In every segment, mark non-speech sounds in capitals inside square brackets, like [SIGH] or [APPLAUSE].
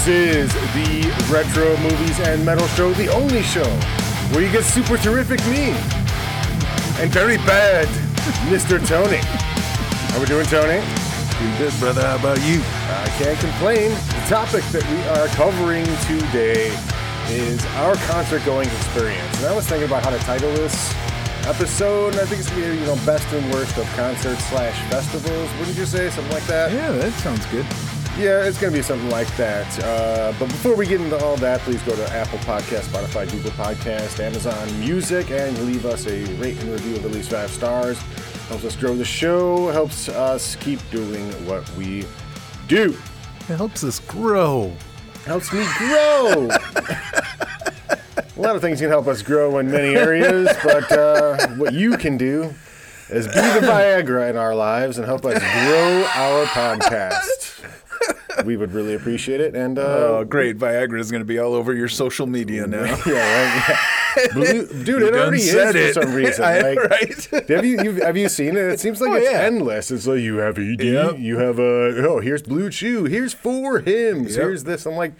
This is the Retro Movies and Metal Show, the only show where you get super terrific me and very bad Mr. Tony. How we doing, Tony? Pretty good, brother. How about you? I can't complain. The topic that we are covering today is our concert going experience. And I was thinking about how to title this episode, and I think it's gonna be, you know, best and worst of concerts slash festivals. Wouldn't you say something like that? Yeah, that sounds good. Yeah, it's going to be something like that. Uh, but before we get into all that, please go to Apple Podcast, Spotify, Google Podcast, Amazon Music, and leave us a rate and review of at least five stars. Helps us grow the show, helps us keep doing what we do. It helps us grow. Helps me grow. a lot of things can help us grow in many areas, but uh, what you can do is be the Viagra in our lives and help us grow our podcast. We would really appreciate it. And uh, Oh, great. Viagra is going to be all over your social media now. [LAUGHS] yeah, right, yeah. [LAUGHS] Blue, dude, it done already is said for some reason. [LAUGHS] I- Like, right? Have you, you have you seen it? It seems like Oh, it's yeah. endless. It's like you have ED, Yep. you have a oh here's Blue Chew, here's four Hims, Yep. here's this. I'm like,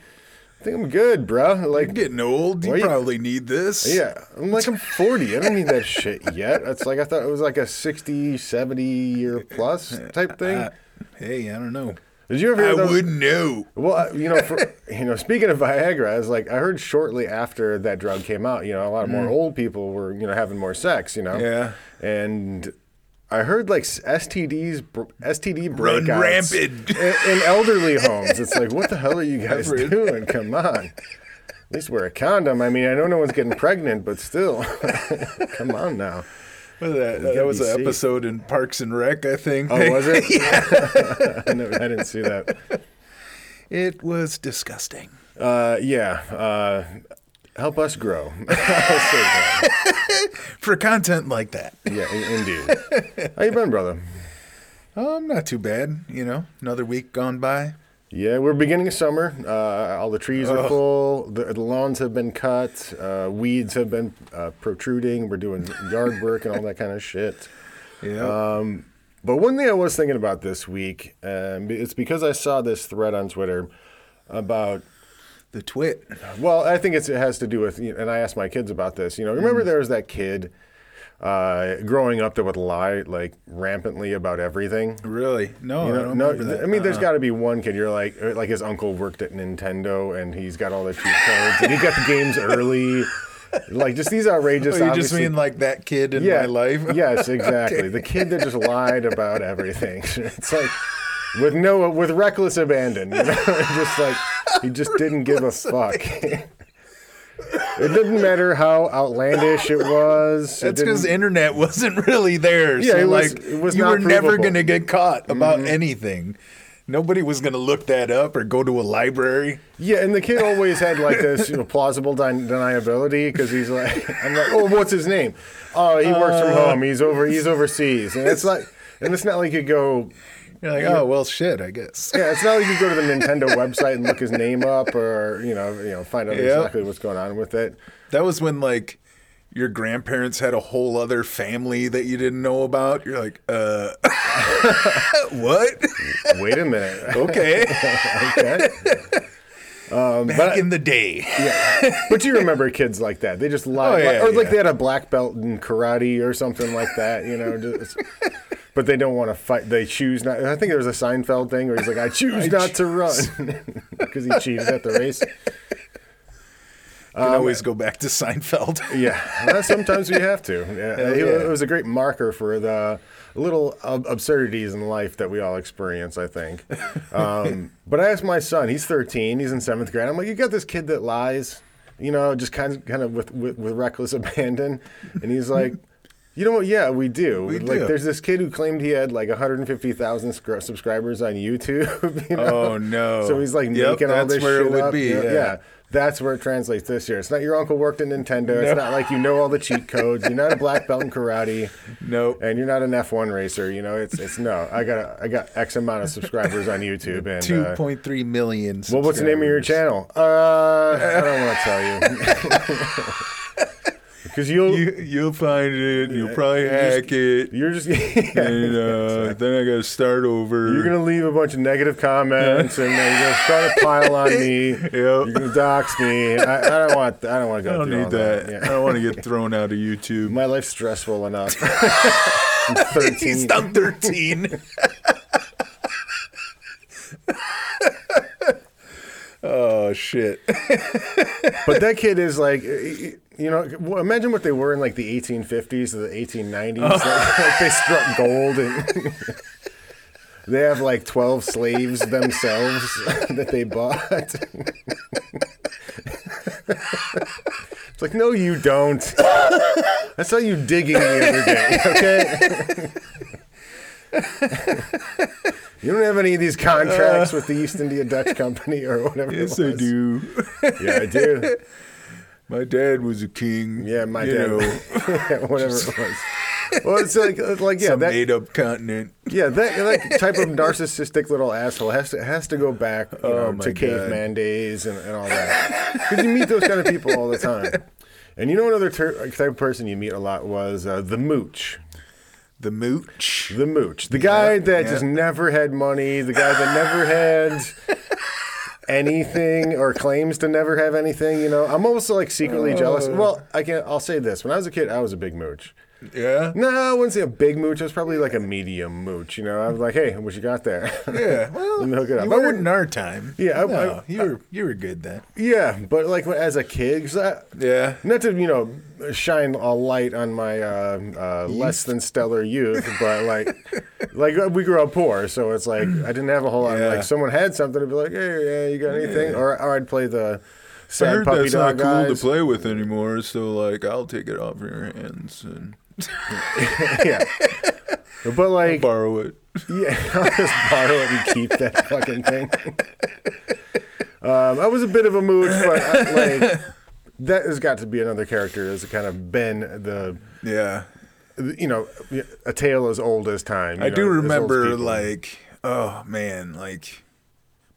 I think I'm good, bro. Like You're getting old. You probably need this. Yeah, I'm like I'm 40. I don't need that shit yet. It's like I thought it was like a 60, 70 year plus type thing. Uh, hey, I don't know. Did you ever hear I those? wouldn't know. Well, you know, for, you know, speaking of Viagra, I was like, I heard shortly after that drug came out, you know, a lot of more old people were, you know, having more sex, you know. Mm. Yeah. And I heard like STDs, STD Run rampant. in, in elderly [LAUGHS] homes. It's like, what the hell are you guys doing? Come on. At least wear a condom. I mean, I know no one's getting pregnant, but still, [LAUGHS] come on now. What was that? That was an episode in Parks and Rec, I think. Oh, was it? [LAUGHS] yeah. [LAUGHS] I, never, I didn't see that. It was disgusting. Uh, yeah. Uh, help us grow. [LAUGHS] I'll say that. For content like that. Yeah, indeed. How you been, brother? Um, not too bad. You know, another week gone by. Yeah, we're beginning of summer. Uh, all the trees are full. The, the lawns have been cut. Uh, weeds have been uh, protruding. We're doing yard work and all that kind of shit. Yeah. But one thing I was thinking about this week, um, it's because I saw this thread on Twitter about the twit. Well, I think it's, it has to do with, you know, and I asked my kids about this. You know, remember there was that kid uh, growing up that would lie like rampantly about everything. Really? No, You I know, don't no, remember that. I mean, there's Uh-uh. got to be one kid. You're like, uh, like his uncle worked at Nintendo, and he's got all the cheat codes, and he got the games early. Like, just these outrageous. Oh, you just mean like that kid in yeah, my life? [LAUGHS] yes, exactly. The kid that just lied about everything. [LAUGHS] It's like with no, with reckless abandon. You know, [LAUGHS] just like he just didn't give a fuck. It didn't matter how outlandish it was. That's because internet wasn't really there. Yeah, so it was- like it was you were never provable. Mm-hmm. gonna get caught about anything. Nobody was gonna look that up or go to a library. Yeah, and the kid always had like [LAUGHS] this, you know, plausible den- deniability because he's like, [LAUGHS] I'm like, oh, what's his name? Oh, he works Uh. from home. He's over. He's overseas, and it's like, and it's not like you go. You're like, oh well, shit, I guess. [LAUGHS] Yeah, it's not like you go to the Nintendo website and look his name up, or you know, you know, find out Yeah. exactly what's going on with it. That was when like your grandparents had a whole other family that you didn't know about. You're like, uh, [LAUGHS] what? Wait a minute. [LAUGHS] okay, okay. back in the day. Yeah. But you remember kids like that? They just lie, Oh, yeah, or like they had a black belt in karate or something like that. You know, just, but they don't want to fight. They choose not. I think there was a Seinfeld thing where he's like, "I [LAUGHS] choose not to run," [LAUGHS] because he cheated at the race. You [LAUGHS] can always go back to Seinfeld. Yeah, well, sometimes we have to. Yeah, It- yeah. it was a great marker for the little ab- absurdities in life that we all experience. I think. Um, but I asked my son; he's 13, he's in seventh grade. I'm like, "You got this kid that lies, you know, just kind of, kind of with, with, with reckless abandon," and he's like. You know what? Yeah, we do. We like, do. there's this kid who claimed he had like 150,000 scr- subscribers on YouTube. [LAUGHS] You know? Oh, no. So he's like Yep, making all that's this where it would up. be, know? yeah. That's where it translates this year. It's not your uncle worked at Nintendo. It's not like you know all the cheat codes. You're not a black belt in karate, Nope. and you're not an F1 racer. You know, it's it's no. I got a, I got X amount of subscribers on YouTube, and Two uh, point three million. well, what's the name of your channel? Uh, I don't want to tell you. [LAUGHS] [LAUGHS] because you'll You, you'll find it. You'll probably hack it. you're just yeah, [LAUGHS] And uh, then I got to start over. you're gonna leave a bunch of negative comments and then you're gonna start a pile on me. [LAUGHS] You're gonna dox me. I, I don't want. I don't want to go I don't need that. that. I don't want to get [LAUGHS] thrown out of YouTube. My life's stressful enough. I'm 13. I'm 13. oh shit. But that kid is like, you know, imagine what they were in like the 1850s or the 1890s. Like, like they struck gold and [LAUGHS] they have like 12 slaves themselves [LAUGHS] that they bought. [LAUGHS] it's like, no, you don't. I saw you digging the other day, okay? You don't have any of these contracts with the East India Dutch Company or whatever. Yes, I do. Yeah, I do. My dad was a king. Yeah, my dad. [LAUGHS] yeah, whatever it was. Well, it's like, it's like yeah, some that, made up continent. yeah, that, that [LAUGHS] type of narcissistic little asshole has to has to go back you Oh, know, to God. caveman days and, and all that. Because you meet those kind of people all the time. And you know another ter- type of person you meet a lot was uh, the mooch. The mooch. The mooch. The guy that yeah. just never had money, the guy that never had anything or claims to never have anything, you know. I'm also like secretly jealous. Oh. Well, I can't. I'll say this. When I was a kid, I was a big mooch. Yeah. No, I wouldn't say a big mooch. It was probably like a medium mooch. You know, I was like, "Hey, what you got there?" Yeah. [LAUGHS] Well, Let me hook it up. you I weren't in our time. Yeah, I- No, I- you were you were good then. yeah, but like as a kid, 'cause I, Yeah. not to you know shine a light on my uh, uh, less than stellar youth, but like like uh, we grew up poor, so it's like I didn't have a whole lot. Yeah. Like someone had something, I'd be like, "Hey, yeah, you got anything?" Or, or I'd play the I heard puppy that's not dog cool to play with anymore, so like I'll take it off your hands and [LAUGHS] yeah, but like borrow it. Yeah, [LAUGHS] I'll just borrow it and keep that fucking thing. Um, I was a bit of a mood, but I, like that has got to be another character that's kind of been the, Yeah. you know, a tale as old as time. I know, do as as remember like oh man, like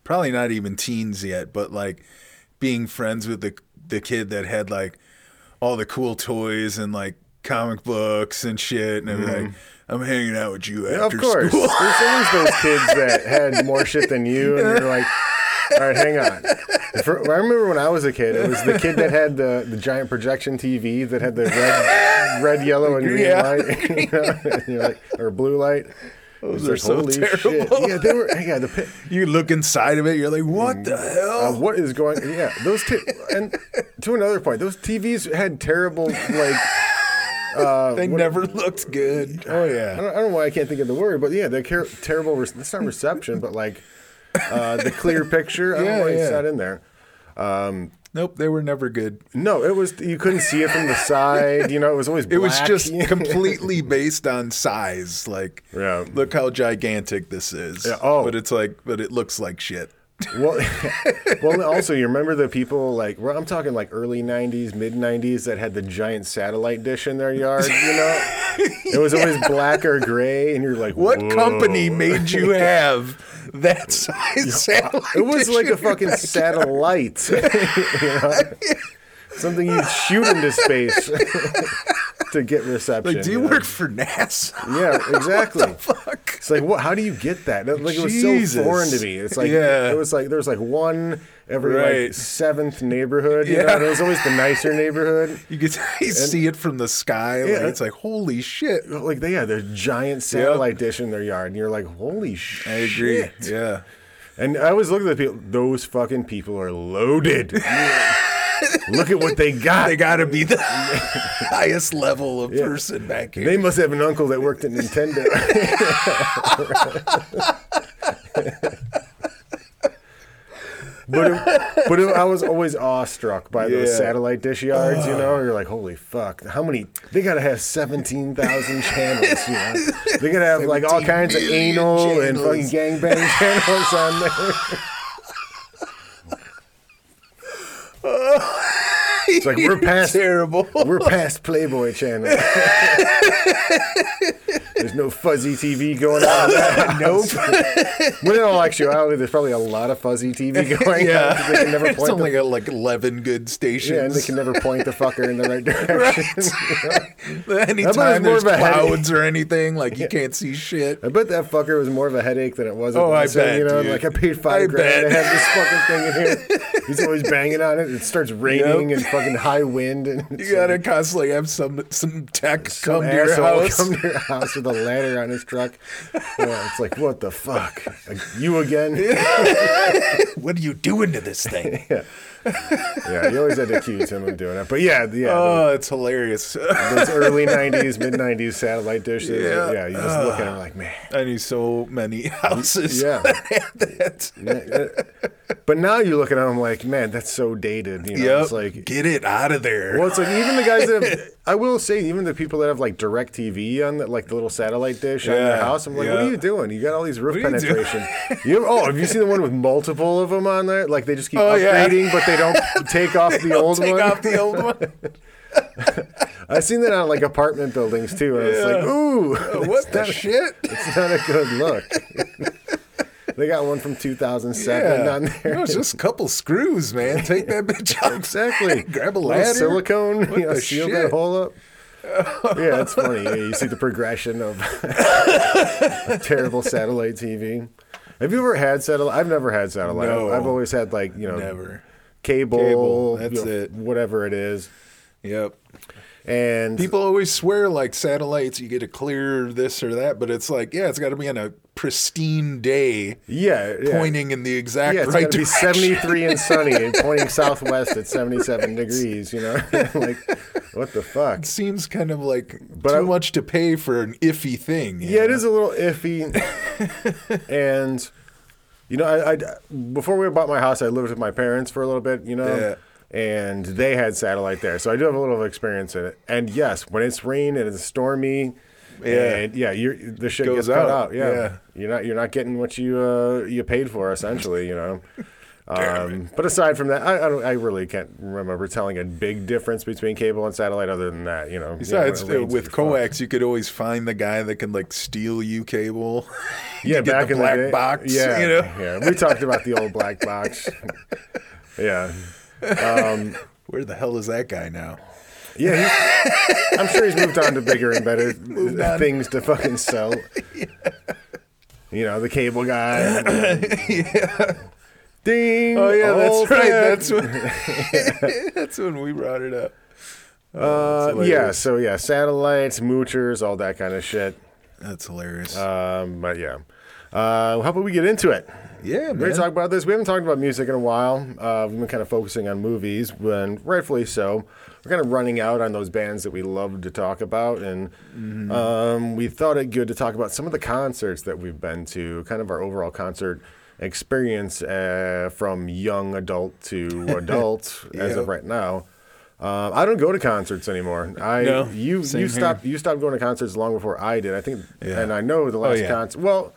probably not even teens yet, but like being friends with the the kid that had like all the cool toys and like comic books and shit and I'd be like I'm hanging out with you Mm-hmm. Yeah, after of course, school. there's always those kids that had more shit than you, and you're like, all right, hang on. For, I remember when I was a kid, it was the kid that had the, the giant projection TV that had the red, red, yellow, and green Yeah. light, [LAUGHS] you know? and you're like, or blue light. Those are like, so holy shit. terrible. Yeah, they were. Yeah, the pi- You look inside of it, you're like, what the uh, hell? what is going? Yeah, those t- and to another point, those TVs had terrible like. They never looked good. Oh I yeah. don't, I don't know why I can't think of the word, but yeah, they're car- terrible. Re- it's not reception, but like uh, the clear [LAUGHS] picture. I don't Yeah, know why it's yeah. not in there. Nope, they were never good. No, it was you couldn't see it from the side. You know, it was always [LAUGHS] It was just [LAUGHS] completely based on size. Like, Yeah. look how gigantic this is. Yeah, oh. but it's like, but it looks like shit. Well, [LAUGHS] well. Also, you remember the people like well, I'm talking like early '90s, mid '90s that had the giant satellite dish in their yard. You know, it was always [LAUGHS] black or gray, and you're like, What "Whoa." company made you [LAUGHS] have that size satellite? It was like a fucking satellite. you know? Something you'd shoot into space [LAUGHS] to get reception. Like, do you work for NASA? Yeah, [LAUGHS] exactly. Fuck. It's like, what? How do you get that? Like, it was so foreign to me. It's like, Yeah. it was like there was like one every like seventh neighborhood. You Yeah. know, and it was always the nicer neighborhood. You could [LAUGHS] see it from the sky. Like, Yeah. it's like, holy shit. Like they had their giant satellite dish in their yard, and you're like, holy shit! I agree. Yeah. And I always look at the people; those fucking people are loaded. Look at what they got. They got to be the [LAUGHS] highest level of person back here. They must have an uncle that worked at Nintendo. [LAUGHS] but it, but it, I was always awestruck by those satellite dish yards. You know, ah. you're like, holy fuck! How many? They gotta have seventeen thousand channels. You know, they gotta have like all kinds of anal and fucking channels. gangbang channels on there. [LAUGHS] Uh. [LAUGHS] It's like we're [LAUGHS] past Terrible. [LAUGHS] We're past Playboy Channel. [LAUGHS] There's no fuzzy TV going on. Nope. when in all actuality, there's probably a lot of fuzzy TV going on. 'cause They can never it's point only the, like eleven good stations. yeah, and they can never point the fucker in the right direction. Anytime more there's of a clouds or anything, like you can't see shit. I bet that fucker was more of a headache than it was. a Oh, I bet, You know, dude. like I paid five I grand to have this fucking thing in here. He's always banging on it. It starts raining Yep. and fucking high wind, and You gotta constantly have some some tech some come to your house. come to your house with a ladder on his truck. Yeah, it's like what the fuck? Like, you again? [LAUGHS] what are you doing to this thing? [LAUGHS] Yeah, you always had to accuse him of doing it. But yeah, yeah. oh, it's hilarious. those early '90s, mid '90s satellite dishes. Yeah. Yeah, you just look at them like, man. I knew so many houses. [LAUGHS] Yeah. But now you look at them like, man, that's so dated. You know, Yep. it's like get it out of there. Well, it's like even the guys that have, [LAUGHS] I will say, even the people that have like DirecTV on the, like the little satellite dish on their Yeah, house. I'm like, what are you doing? You got all these roof What are you penetration. [LAUGHS] You, oh, have you seen the one with multiple of them on there? Like they just keep Oh, yeah. but they don't [LAUGHS] take off the old Take one. off the old one. [LAUGHS] I've seen that on like apartment buildings too, and it's like, Yeah. ooh, what it's the not, shit? it's not a good look. [LAUGHS] they got one from 2007 on there. No, it's just a couple screws, man. Take that bitch [LAUGHS] out. Exactly. [LAUGHS] Grab a ladder. silicone, What you know, seal shit? that hole up. yeah, it's funny. Yeah, you see the progression of terrible satellite TV. Have you ever had satellite? I've never had satellite. No. I've always had like you know Never. cable, Cable, that's you know, it. whatever it is. Yep. And People always swear like satellites, you get to clear this or that, but it's like, yeah, it's got to be on a pristine day, yeah, yeah. pointing in the exact Yeah, it's right got to be direction. 73 and sunny and [LAUGHS] pointing southwest at 77 degrees, you know? [LAUGHS] [LAUGHS] like, what the fuck? Seems kind of like But too I- much to pay for an iffy thing. Yeah, it know? is a little iffy. and, you know, I, I, before we bought my house, I lived with my parents for a little bit, you know? Yeah. And they had satellite there. So I do have a little experience in it. And yes, when it's rain and it's stormy, Yeah. and yeah, you're, the shit Goes gets cut out, out. Yeah. yeah. You're not you're not getting what you uh, you paid for essentially, you know. [LAUGHS] Um, but aside from that, I, I, don't, I really can't remember telling a big difference between cable and satellite. Other than that, you know. Besides, yeah, it uh, with you're fucked. coax, you could always find the guy that can like steal you cable. [LAUGHS] yeah, get back the in black the day, box, Yeah, you know? yeah. We talked about the old black box. [LAUGHS] yeah, um, Where the hell is that guy now? Yeah. I'm sure he's moved on to bigger and better [LAUGHS] things to fucking sell. [LAUGHS] You know, the cable guy. [LAUGHS] yeah. Ding. Oh yeah, that's right. That's when that's when we brought it up. Uh, yeah. So yeah, satellites, moochers, all that kind of shit. That's hilarious. Um, but yeah. Uh, how about we get into it? yeah, We're talk about this. We haven't talked about music in a while. Uh, we've been kind of focusing on movies, and rightfully so. We're kind of running out on those bands that we love to talk about, and Mm-hmm. um, we thought it good to talk about some of the concerts that we've been to, kind of our overall concert experience uh, from young adult to [LAUGHS] adult as Yep. of right now. Uh, I don't go to concerts anymore. I No, you you here. stopped you stopped going to concerts long before I did. I think, Yeah. and I know the last yeah. concert. Well,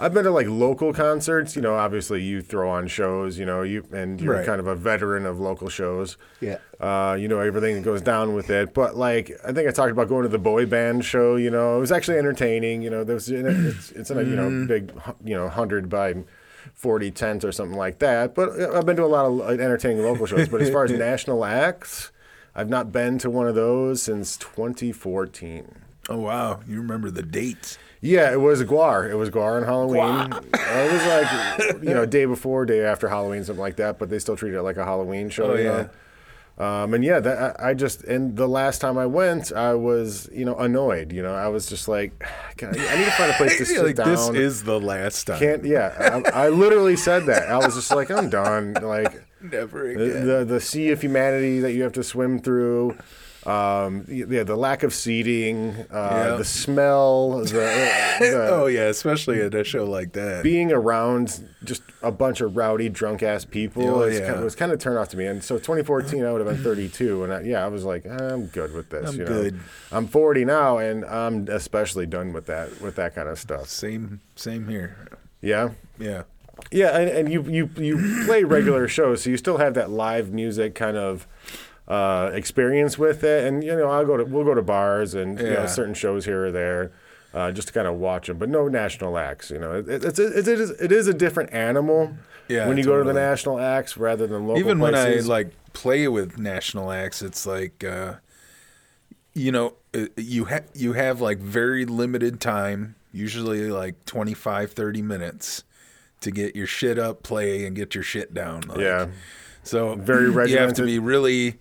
I've been to like local concerts. You know, obviously you throw on shows. You know, you and you're Right. kind of a veteran of local shows. Yeah. Uh, you know everything that goes down with it. But like, I think I talked about going to the boy band show. You know, it was actually entertaining. You know, there was it's it's in a you know Mm-hmm. big you know hundred by. 40 tent or something like that. But uh, I've been to a lot of uh, entertaining local shows. But as far as [LAUGHS] national acts, I've not been to one of those since 2014. Oh wow, you remember the dates? Yeah, it was Gwar. It was Gwar on Halloween. it was like [LAUGHS] you know day before, day after Halloween, something like that. But they still treated it like a Halloween show. Oh, you yeah. know? Um, and yeah, that, I, I just and the last time I went, I was you know annoyed. You know, I was just like, [SIGHS] God, I need to find a place to [LAUGHS] sit like down. this is the last time. Can't yeah. I, I literally said that. I was just like, I'm done. Like [LAUGHS] Never the, again. the the sea of humanity that you have to swim through. Um, yeah, the lack of seating, uh, Yeah. the smell, the, [LAUGHS] the oh yeah, especially at a show like that. being around just a bunch of rowdy, drunk ass people Oh, is yeah. kind of, was kind of turned off to me. And so 2014, I would have been 32, and I, yeah, I was like, I'm good with this. I'm you know? good. I'm 40 now, and I'm especially done with that with that kind of stuff. Same, same here. Yeah. Yeah. Yeah, and, and you you you play regular shows, so you still have that live music kind of uh, experience with it. And you know, I'll go to we'll go to bars and you know, certain shows here or there. Uh, just to kind of watch them, but no national acts. You know, it, it's a, it, is, it is a different animal Yeah, when you go to the national acts rather than local. Even when I like play with national acts, it's like, uh, you know, uh, you have you have like very limited time, usually like 25, 30 minutes to get your shit up, play, and get your shit down. Like, yeah, So Very regimented. you have to be really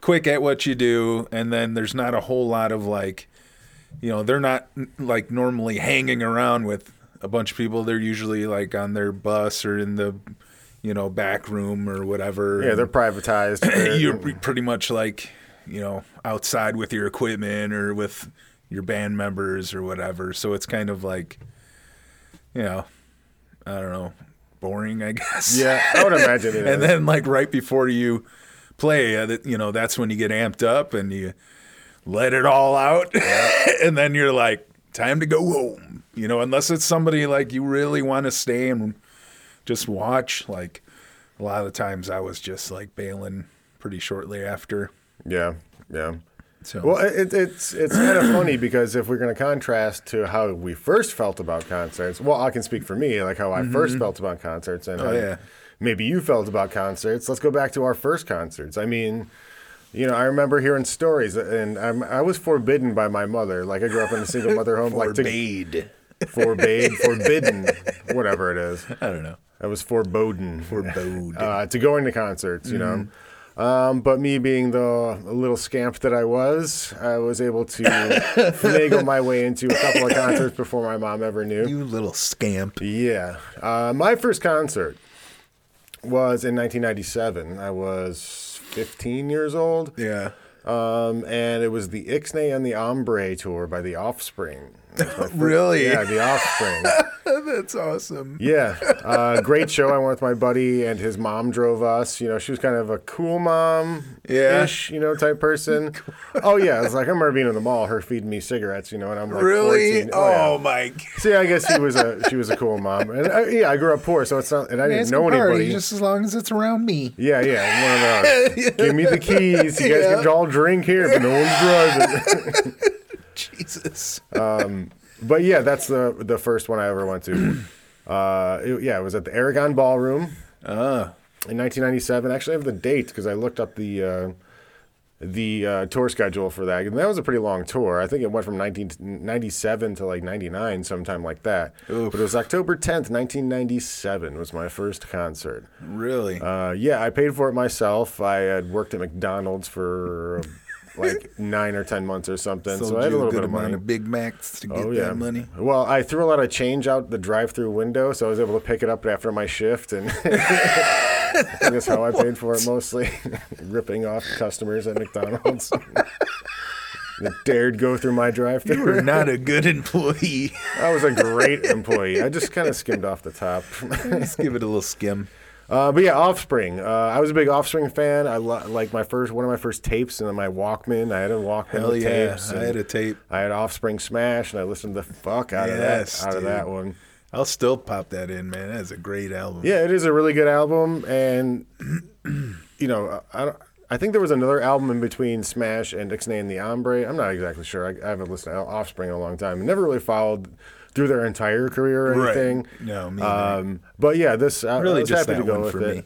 quick at what you do, and then there's not a whole lot of like, you know, they're not like normally hanging around with a bunch of people. They're usually like on their bus or in the, you know, back room or whatever. yeah, they're privatized. [CLEARS THROAT] You're pretty much like, you know, outside with your equipment or with your band members or whatever. So it's kind of like, you know, I don't know, boring, I [LAUGHS] guess. yeah, I would imagine it. and is. then like right before you play, uh, that- you know, that's when you get amped up and you let it all out, [LAUGHS] and then you're like, time to go home. You know, unless it's somebody like you really want to stay and just watch. Like a lot of the times, I was just like bailing pretty shortly after. yeah, yeah. So Well, it, it's it's kind of funny because if we're going to contrast to how we first felt about concerts, well, I can speak for me, like how I first felt about concerts, and Mm-hmm. Oh, how yeah. Maybe you felt about concerts. Let's go back to our first concerts. I mean, you know, I remember hearing stories, and I'm, I was forbidden by my mother. Like I grew up in a single mother home, like to, forbade. forbade, forbidden, whatever it is. [LAUGHS] I don't know. I was forbidden. Forbode. uh, to going to concerts, you know. Mm-hmm. Um, but me being the little scamp that I was, I was able to [LAUGHS] finagle my way into a couple of concerts before my mom ever knew. you little scamp. Yeah. Uh, my first concert was in 1997. I was 15 years old. Yeah. Um, and it was the Ixnay and the Hombre tour by The Offspring. That was my [LAUGHS] first- Really? Yeah, The Offspring. [LAUGHS] That's awesome. Yeah, uh, great show. I went with my buddy, and his mom drove us. You know, she was kind of a cool mom, Yeah. you know, type person. oh yeah, it's like I remember being in the mall, her feeding me cigarettes, you know, and I'm like, Really? 14. Oh, yeah. my. See, I guess she was a she was a cool mom, and I, yeah, I grew up poor, so it's not, and I didn't know anybody. just as long as it's around me. yeah, yeah, one of [LAUGHS] those. Give me the keys. You guys Yeah. can all drink here, but no one's driving. [LAUGHS] Jesus. But yeah, that's the the first one I ever went to. [CLEARS THROAT] Uh, it- yeah, it was at the Aragon Ballroom. Ah. in 1997. Actually, I have the date because I looked up the uh, the uh, tour schedule for that, and that was a pretty long tour. I think it went from 1997 to like 99, sometime like that. Oof. But it was October 10th, 1997, was my first concert. Really? Uh, yeah, I paid for it myself. I had worked at McDonald's for uh, like nine or ten months or something, Sold so I had a you little good bit of money. of Big Macs to get Oh yeah, that money. Well, I threw a lot of change out the drive-through window, so I was able to pick it up after my shift, and [LAUGHS] that's how I paid for it mostly, [LAUGHS] ripping off customers at McDonald's. [LAUGHS] that dared go through my You drive-through. were not a good employee. I was a great employee. I just kind of skimmed off the top. Let's give it a little skim. Uh, but yeah, Offspring. Uh, I was a big Offspring fan. I lo- like my first one of my first tapes and then my Walkman. I had a Walkman Hell with yeah. tapes. I had a tape. I had Offspring Smash, and I listened the fuck out Yes, of that out of that one. I'll still pop that in, man. That's a great album. Yeah, it is a really good album, and you know, I don't, I think there was another album in between Smash and Ixnay and the Hombre. I'm not exactly sure. I, I haven't listened to Offspring in a long time. Never really followed through their entire career or Right. anything. No, me. Um, but yeah, this I, Really I was just happy to go one with for it. me.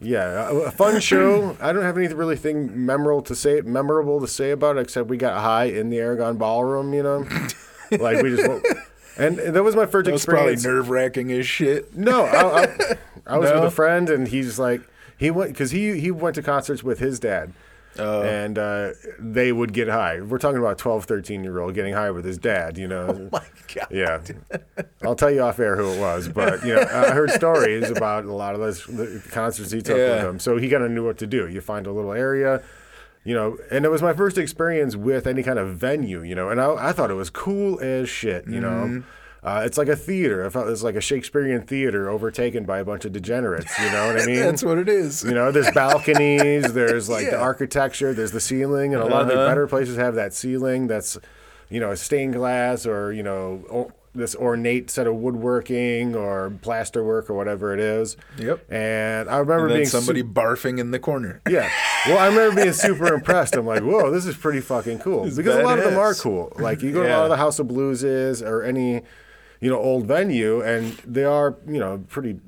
Yeah, a, fun [COUGHS] show. I don't have anything really thing memorable to say memorable to say about it except we got high in the Aragon Ballroom. You know, [LAUGHS] like we just. And that was my first That was probably experience. nerve wracking as shit. No, I, I, I was No? with a friend, and he's like, he went because he he went to concerts with his dad, Oh. and uh, they would get high. We're talking about 12, 13 year old getting high with his dad. You know, [LAUGHS] Oh My God. yeah. I'll tell you off air who it was, but you know, I heard stories about a lot of those the concerts he took with him, so he kind of knew what to do. You find a little area. You know, and it was my first experience with any kind of venue, you know, and I, I thought it was cool as shit, you Mm-hmm. know. Uh, it's like a theater. I felt it like a Shakespearean theater overtaken by a bunch of degenerates. You know what I [LAUGHS] mean? That's what it is. You know, there's balconies, [LAUGHS] there's like the architecture, there's the ceiling, and a lot of the Uh-huh. better places have that ceiling that's, you know, stained glass or you know, o- this ornate set of woodworking or plasterwork or whatever it is. Yep. And I remember And being somebody su- barfing in the corner. [LAUGHS] yeah. Well, I remember being super impressed. I'm like, whoa, this is pretty fucking cool. because a lot of them are cool. Like you go to a lot of the House of Blueses or any, you know, old venue, and they are, you know, pretty,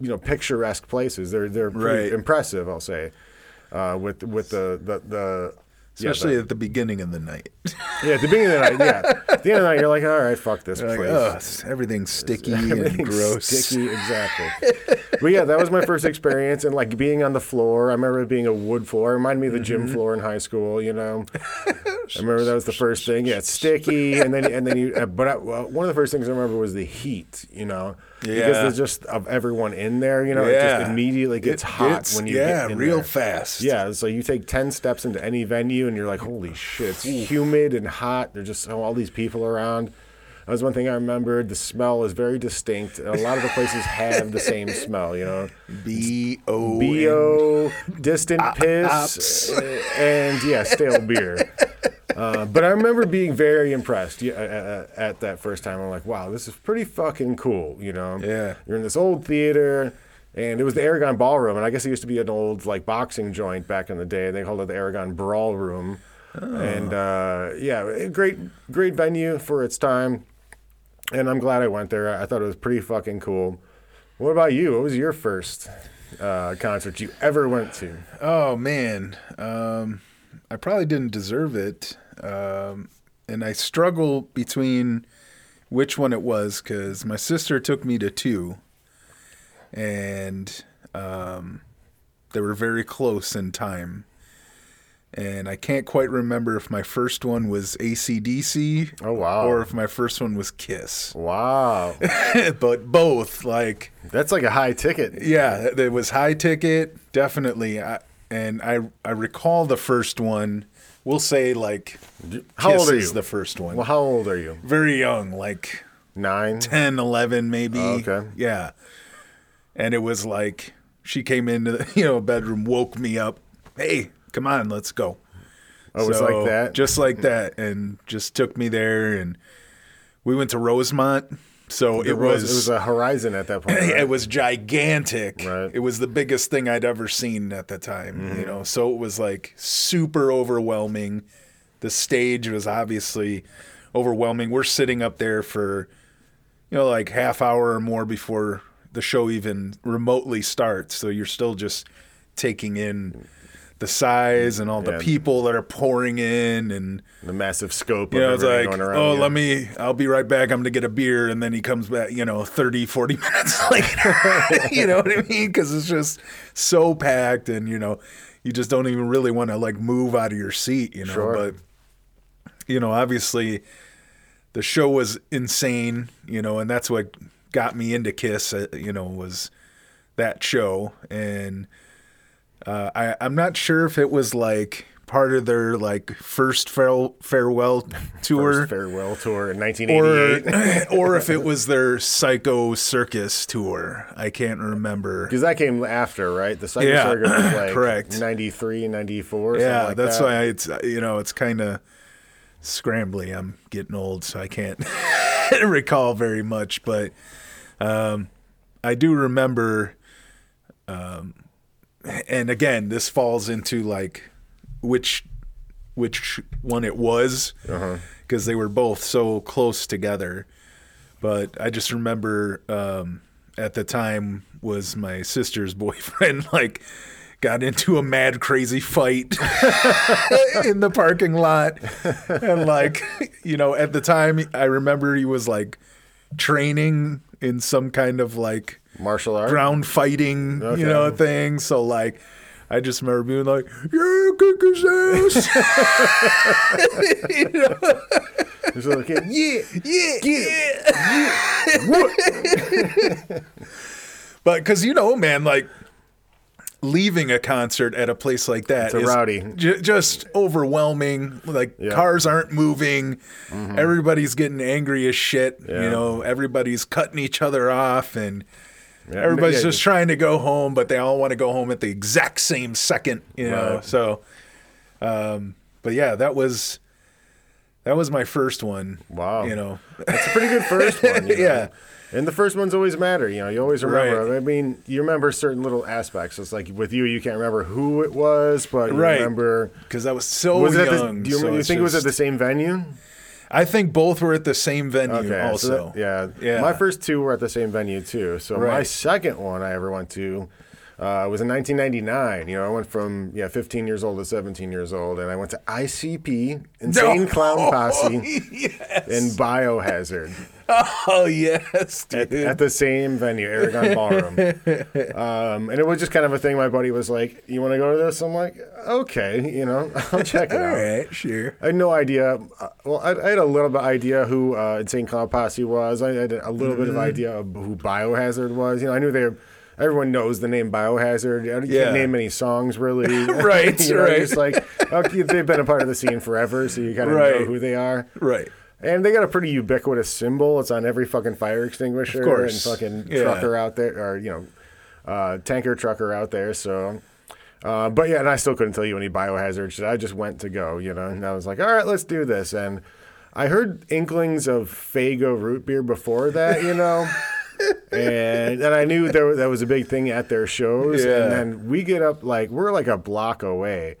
you know, picturesque places. They're they're pretty Right. impressive. I'll say, uh, with with the the the. Yeah, Especially at the beginning of the night. yeah, at the beginning of the night, yeah. At the end of the night, you're like, all right, fuck this like, place. it's- everything's sticky and [LAUGHS] gross. Sticky, exactly. but yeah, that was my first experience, and like being on the floor. I remember it being a wood floor. It reminded me of the gym Mm-hmm. floor in high school. You know, I remember that was the first thing. Yeah, it's sticky, and then and then you. uh, But I, well, one of the first things I remember was the heat. You know, Yeah. there's just of everyone in there. You know, it just immediately gets It hot gets- when you yeah, get in real there. fast. Yeah, so you take ten steps into any venue, and you're like, holy shit, it's humid and hot. There's just oh, all these people around. That was one thing I remembered. The smell is very distinct. A lot of the places have the same smell, you know. B O Bo, distant piss, and yeah, stale beer. [LAUGHS] Uh, but I remember being very impressed uh, at that first time. I'm like, wow, this is pretty fucking cool, you know? Yeah. You're in this old theater, and it was the Aragon Ballroom, and I guess it used to be an old like boxing joint back in the day. They called it the Aragon Brawl Room, and uh, yeah, great, great venue for its time. And I'm glad I went there. I thought it was pretty fucking cool. What about you? What was your first uh, concert you ever went to? Oh man, um, I probably didn't deserve it, um, and I struggle between which one it was because my sister took me to two, and um, they were very close in time. And I can't quite remember if my first one was AC/DC Oh wow! or if my first one was Kiss. [LAUGHS] wow, but both, like, that's like a high ticket. yeah, it was high ticket, definitely. I, and I I recall the first one. We'll say like How Kiss old are is you? the first one. Well, how old are you? Very young, like nine, ten, eleven, maybe. Oh, okay. Yeah. And it was like she came into the [LAUGHS] you know bedroom, woke me up. Hey, come on, let's go. Oh, it was like that. Just like that, and just took me there, and we went to Rosemont. So it, was, was it was a Horizon at that point. [CLEARS THROAT] right? it was gigantic. Right. It was the biggest thing I'd ever seen at the time, Mm-hmm. you know. So it was like super overwhelming. The stage was obviously overwhelming. We're sitting up there for you know like half hour or more before the show even remotely starts. So you're still just taking in the size and all the Yeah. people that are pouring in and the massive scope. you know, of it's like, going around oh, let me, I'll be right back. I'm going to get a beer. And then he comes back, you know, 30, 40 [LAUGHS] minutes later. [LAUGHS] you know what I mean? Because it's just so packed and, you know, you just don't even really want to like move out of your seat, you know. Sure. But, you know, obviously the show was insane, you know, and that's what got me into Kiss, uh, you know, was that show. And uh, I, I'm not sure if it was like part of their like first farewell, farewell [LAUGHS] tour First farewell tour in 1988. [LAUGHS] or if it [LAUGHS] was their Psycho Circus tour. I can't remember. Because that came after, right? The Psycho Yeah, Circus was [CLEARS THROAT] like correct. 93, 94, Yeah, like that's that. why it's you know it's kind of scrambly. I'm getting old, so I can't recall very much, but um, I do remember. Um, and again, this falls into like which which one it was because they were both so close together. But I just remember um, at the time was my sister's [LAUGHS] boyfriend like got into a mad crazy fight [LAUGHS] in the parking lot and like you know at the time I remember he was like training in some kind of like Martial art. ground fighting, Okay. you know, thing. So like, I just remember being like, "Yeah, kick his ass." you know? A kid, yeah, yeah, yeah. but because you know, man, like leaving a concert at a place like that a is rowdy. ju- just overwhelming. Like Yeah. cars aren't moving, mm-hmm. everybody's getting angry as shit. Yeah. You know, everybody's cutting each other off and. Yeah, Everybody's yeah, just trying to go home, but they all want to go home at the exact same second, you know. Right. So, um, but yeah, that was That was my first one. Wow. You know. It's a pretty good first [LAUGHS] one. you know? Yeah. And the first ones always matter. You know, you always remember. Right. I mean, you remember certain little aspects. It's like with you, you can't remember who it was, but you Right. remember. Because I was so Was at the, young. do you, so you think it was at the same venue? I think both were at the same venue Okay, so also. that- yeah. Yeah. My first two were at the same venue too. So my second one I ever went to uh, it was in 1999. You know, I went from yeah 15 years old to 17 years old, and I went to ICP, Insane Clown Posse, [LAUGHS] yes. and Biohazard Oh yes, dude. at the same venue, Aragon Ballroom. [LAUGHS] um, and it was just kind of a thing. My buddy was like, "You want to go to this?" I'm like, "Okay, you know, [LAUGHS] I'll check it All out." right, sure. I had no idea. uh, Well, I, I had a little bit idea who uh, Insane Clown Posse was. I had a little Mm-hmm. bit of idea of who Biohazard was. You know, I knew they. were Everyone knows the name Biohazard. Yeah. can't name any songs really. [LAUGHS] [LAUGHS] Right, you know, right. Just like okay, they've been a part of the scene forever, so you kind of know who they are. Right. And they got a pretty ubiquitous symbol. It's on every fucking fire extinguisher and fucking Yeah. trucker out there, or you know, uh, tanker trucker out there. So, uh, but yeah, and I still couldn't tell you any biohazard shit. I just went to go, you know, and I was like, all right, let's do this. And I heard inklings of Faygo root beer before that, you know. [LAUGHS] and and I knew there that was a big thing at their shows. Yeah. And then we get up like we're like a block away,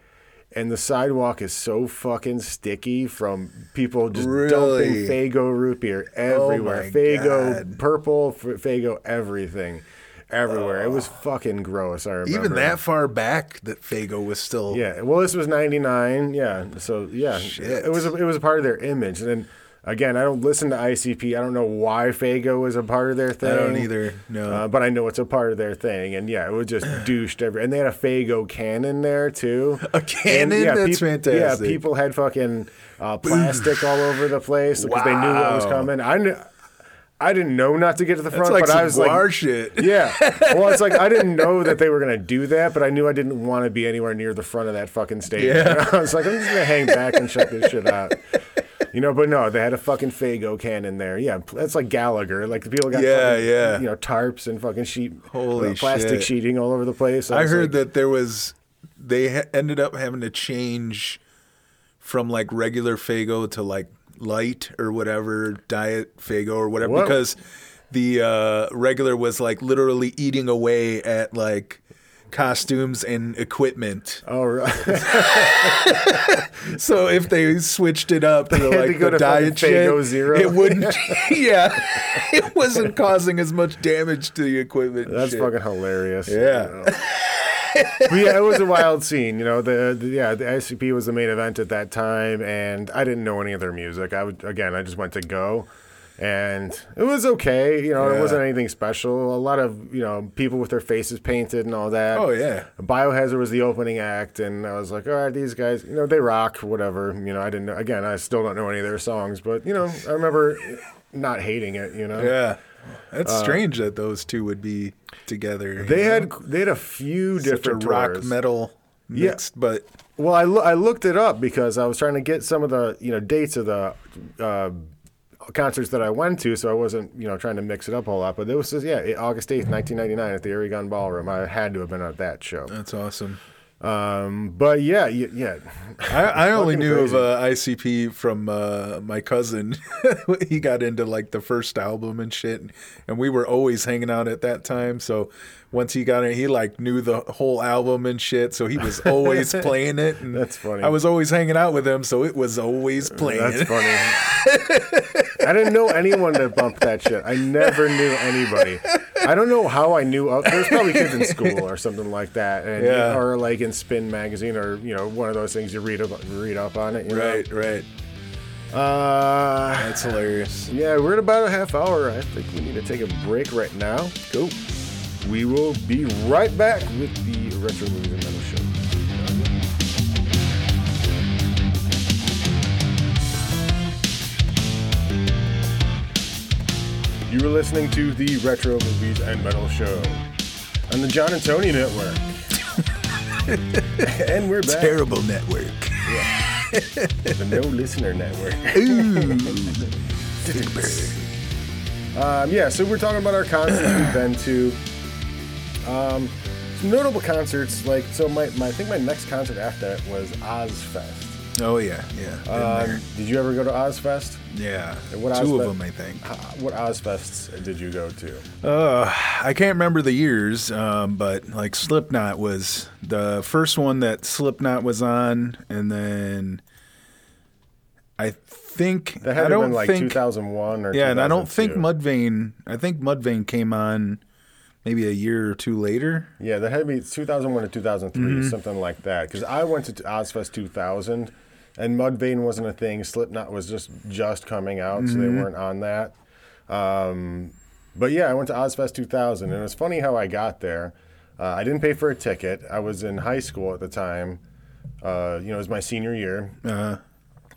and the sidewalk is so fucking sticky from people just Really? dumping Faygo root beer oh everywhere. my Faygo God. purple, Faygo everything, everywhere. It was fucking gross. I remember Even that far back, that Faygo was still. yeah. Well, this was '99. Yeah. So yeah, Shit. it was a, it was a part of their image. And then again, I don't listen to ICP. I don't know why Faygo is a part of their thing. I don't either. No. Uh, but I know it's a part of their thing, and yeah, it was just [CLEARS THROAT] douched every. And they had a Faygo cannon there too. A cannon? And, That's fantastic. Yeah, people had fucking uh, plastic all over the place because they knew what was coming. I knew. I didn't know not to get to the front, like but some I was like, shit. yeah. Well, it's like I didn't [LAUGHS] know that they were gonna do that, but I knew I didn't want to be anywhere near the front of that fucking stage. Yeah. [LAUGHS] I was like, I'm just gonna hang back and check this shit out. You know, but no, they had a fucking Faygo cannon there. Yeah, that's like Gallagher. Like the people got Yeah, fucking, yeah. you know tarps and fucking sheet, Holy uh, plastic shit. sheeting all over the place. I was heard like, that there was they ha- ended up having to change from like regular Faygo to like light or whatever diet Faygo or whatever What? because the uh, regular was like literally eating away at like costumes and equipment. All right. [LAUGHS] So if they switched it up to had to like go the to diet shit, Zero. it wouldn't. [LAUGHS] yeah, it wasn't causing as much damage to the equipment. that's shit. fucking hilarious. Yeah. yeah, it was a wild scene. You know, the, the yeah, the ICP was the main event at that time, and I didn't know any of their music. I would again, I just went to go, and it was okay. You know, it wasn't anything special. A lot of you know people with their faces painted and all that. Oh yeah. Biohazard was the opening act, and I was like, all right, these guys, you know, they rock, whatever. You know, I didn't know. Again, I still don't know any of their songs, but you know, I remember not hating it. You know, Yeah. That's strange that those two would be together. Uh, they know? had they had a few Such a different rock tours. metal Yeah. mixed, but Well, I, loo- I looked it up because I was trying to get some of the you know dates of the uh, concerts that I went to, so I wasn't you know trying to mix it up a whole lot. But it was just, yeah, August eighth, nineteen ninety nine, at the Aragon Ballroom. I had to have been at that show. that's awesome. Um, but yeah, y- yeah, I, I [LAUGHS] only knew crazy. of uh, ICP from uh, my cousin. [LAUGHS] he got into like the first album and shit, and we were always hanging out at that time. So once he got in, he like knew the whole album and shit. So he was always [LAUGHS] playing it. And That's funny. I was always hanging out with him, so it was always playing. that's funny. I didn't know anyone that bumped that shit. I never knew anybody. I don't know how I knew. Of, there's probably kids in school or something like that, and Yeah. or like in Spin magazine or you know one of those things you read up read up on it. You know? Right, right. Uh, That's hilarious. yeah, we're at about a half hour. I think we need to take a break right now. Cool. We will be right back with the Retro Movies and Metal Show. You were listening to the Retro Movies and Metal Show on the John and Tony Network. [LAUGHS] and we're back. Terrible network. The No Listener Network. [LAUGHS] Um, yeah, so we're talking about our concerts we've been to. Um, some notable concerts, like so. My, my I think my next concert after that was Ozzfest. Oh yeah, yeah. Um, did you ever go to Ozzfest? yeah. what Two Ozzfest- of them, I think. What Ozzfests did you go to? Uh, I can't remember the years, um, but like Slipknot was the first one that Slipknot was on, and then I think That had have don't been like think 2001 or yeah, and I don't think Mudvayne. I think Mudvayne came on maybe a year or two later. Yeah, that had to be 2001 to 2003, Mm-hmm. something like that. Because I went to Ozzfest 2000, and Mudvayne wasn't a thing. Slipknot was just just coming out, so they Mm-hmm. weren't on that. Um, but yeah, I went to Ozzfest 2000, and it was funny how I got there. Uh, I didn't pay for a ticket. I was in high school at the time. Uh, you know, it was my senior year. Uh,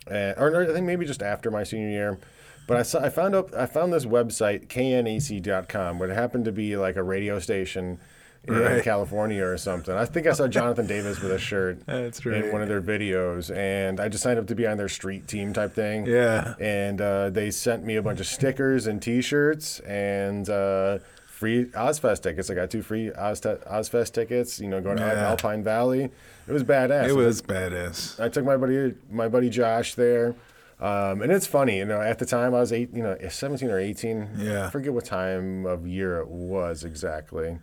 and, or, I think maybe just after my senior year. But I saw I found up I found this website knac.com, where it happened to be like a radio station in Right. California or something. I think I saw Jonathan Davis with a shirt [LAUGHS] That's in one of their videos, and I just signed up to be on their street team type thing. Yeah. And uh, they sent me a bunch of stickers and T-shirts and. Uh, Free Ozzfest tickets. I got two free Oz- Ozzfest tickets. You know, going to Alpine Valley. It was badass. it was badass. I took my buddy my buddy Josh there. Um, and it's funny, you know, at the time I was eight, you know, 17 or 18. Yeah. I forget what time of year it was exactly.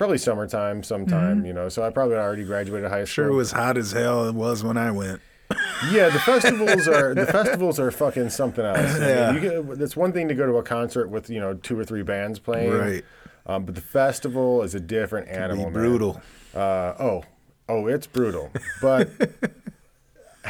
Probably summertime sometime, you know, so I probably already graduated high school. Mm-hmm. Sure, it was hot as hell. It was when I went. Yeah, the festivals are the [LAUGHS] festivals are fucking something else. I mean, Yeah. you get, it's one thing to go to a concert with you know two or three bands playing, Right. Um, but the festival is a different animal. man. brutal. Uh, oh, oh, it's brutal. But [LAUGHS]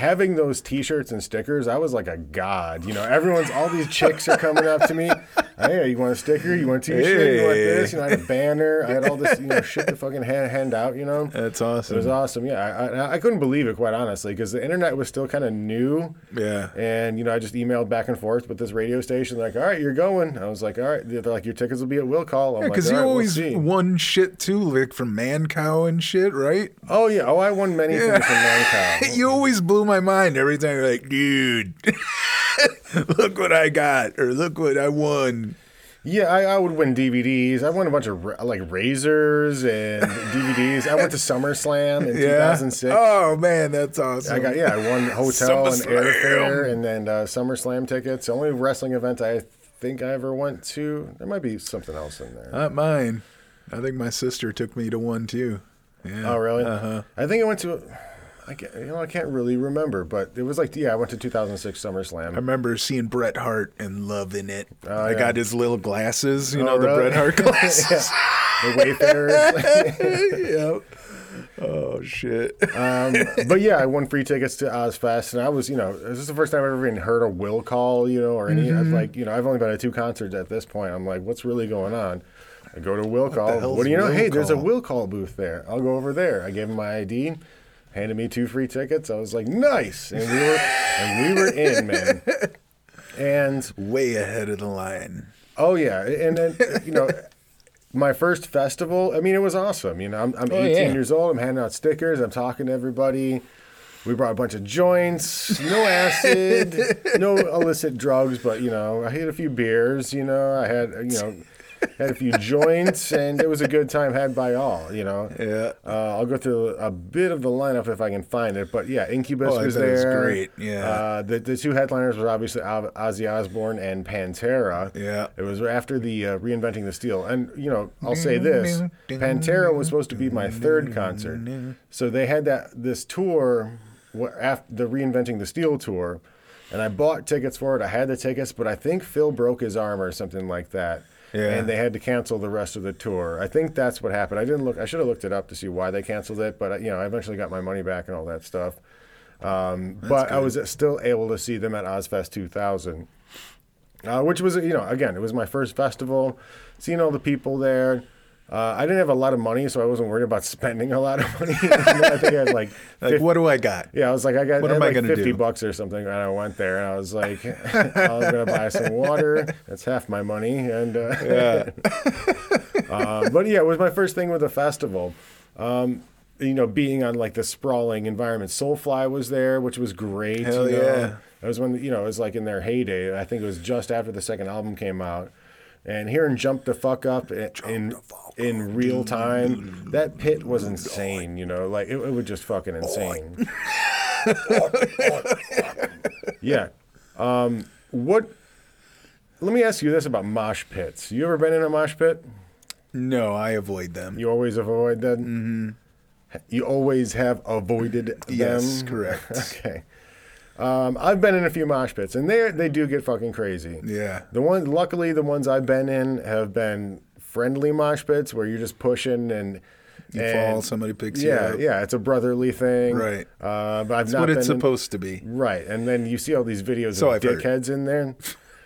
having those T-shirts and stickers, I was like a god. You know, everyone's all these chicks are coming up to me. [LAUGHS] Hey, you want a sticker? You want a T-shirt? You want this? You know, I had a banner. I had all this you know shit to fucking hand, hand out. You know. That's awesome It was awesome. yeah. I, I, I couldn't believe it, quite honestly, because the internet was still kind of new. Yeah. And, you know, I just emailed back and forth with this radio station, like, all right, you're going. I was like, all right. They're like, your tickets will be at Will Call. I'm like, Because all you right, we'll always won shit too, like from Mancow and shit, right? Oh, yeah. Oh, I won many things from Mancow. [LAUGHS] You always blew my mind every time. You're like, dude, [LAUGHS] look what I got, or look what I won. Yeah, I, I would win DVDs. I won a bunch of like razors and [LAUGHS] DVDs. I went to SummerSlam in Yeah. 2006. Oh man, that's awesome. I got yeah, I won hotel and airfare, and then uh, SummerSlam tickets. The only wrestling event I think I ever went to. There might be something else in there. Not mine. I think my sister took me to one too. Yeah. Oh, really? Uh-huh. I think I went to. I can't, you know, I can't really remember, but it was like yeah, I went to 2006 SummerSlam. I remember seeing Bret Hart and loving it. Oh, I yeah. got his little glasses, you Oh, know, the? Bret Hart [LAUGHS] glasses. the Wayfarers. [LAUGHS] yep. Oh shit. um, but yeah, I won free tickets to Ozzfest, and I was, you know, this is the first time I've ever even heard a will call, you know, or any Mm-hmm. like, you know, I've only been to two concerts at this point. I'm like, what's really going on? I go to will call. hell's What do you know? Hey, there's a will call booth there. I'll go over there. I gave him my ID, handed me two free tickets. I was like, nice, and we were, and we were in, man. And Way ahead of the line. Oh yeah, and then you know, my first festival. I mean, it was awesome. You know, I'm, I'm Oh, 18 yeah. years old. I'm handing out stickers. I'm talking to everybody. We brought a bunch of joints, no acid, no illicit drugs, but you know, I had a few beers. You know, I had you know, had a few joints, and it was a good time had by all. You know. Yeah. Uh, I'll go through a bit of the lineup if I can find it, but yeah, Incubus Oh, I was bet it was there. great, yeah. Uh, the the two headliners were obviously Ozzy Osbourne and Pantera. Yeah. It was after the uh, reinventing the steel, and you know I'll say this: Pantera was supposed to be my third concert, so they had that this tour after the reinventing the steel tour, and I bought tickets for it. I had the tickets, but I think Phil broke his arm or something like that. Yeah. And they had to cancel the rest of the tour. I think that's what happened. I didn't look. I should have looked it up to see why they canceled it, but uh, you know, I eventually got my money back and all that stuff. Um, but I was still able to see them at Ozzfest 2000 uh, which was you know again it was my first festival seeing all the people there uh, i didn't have a lot of money so i wasn't worried about [LAUGHS] spending a lot of money [LAUGHS] i think i had like, Like, what do I got? yeah i was like i got What I am I like gonna 50 do? bucks or something and i went there and i was like [LAUGHS] i was gonna buy some water that's half my money and uh, Yeah. uh, but yeah, it was my first thing with a festival. Um, you know, being on like the sprawling environment. Soulfly was there, which was great. Hell you know. yeah. It was when you know it was like in their heyday. I think it was just after the second album came out. And hearing "Jump the Fuck Up" in in, in real time, that pit was insane. You know, like it, it was just fucking insane. [LAUGHS] yeah. Um, what? Let me ask you this about mosh pits. You ever been in a mosh pit? No, I avoid them. You always avoid them. Mm-hmm. You always have avoided them. Yes, correct. [LAUGHS] okay. Um, I've been in a few mosh pits, and they they do get fucking crazy. Yeah. The one, luckily, the ones I've been in have been friendly mosh pits where you're just pushing and You and- fall, somebody picks you up. yeah, it's a brotherly thing. Right. Uh, but I've That's not what it's in- supposed to be. Right, and then you see all these videos So of I've heard. dickheads in there,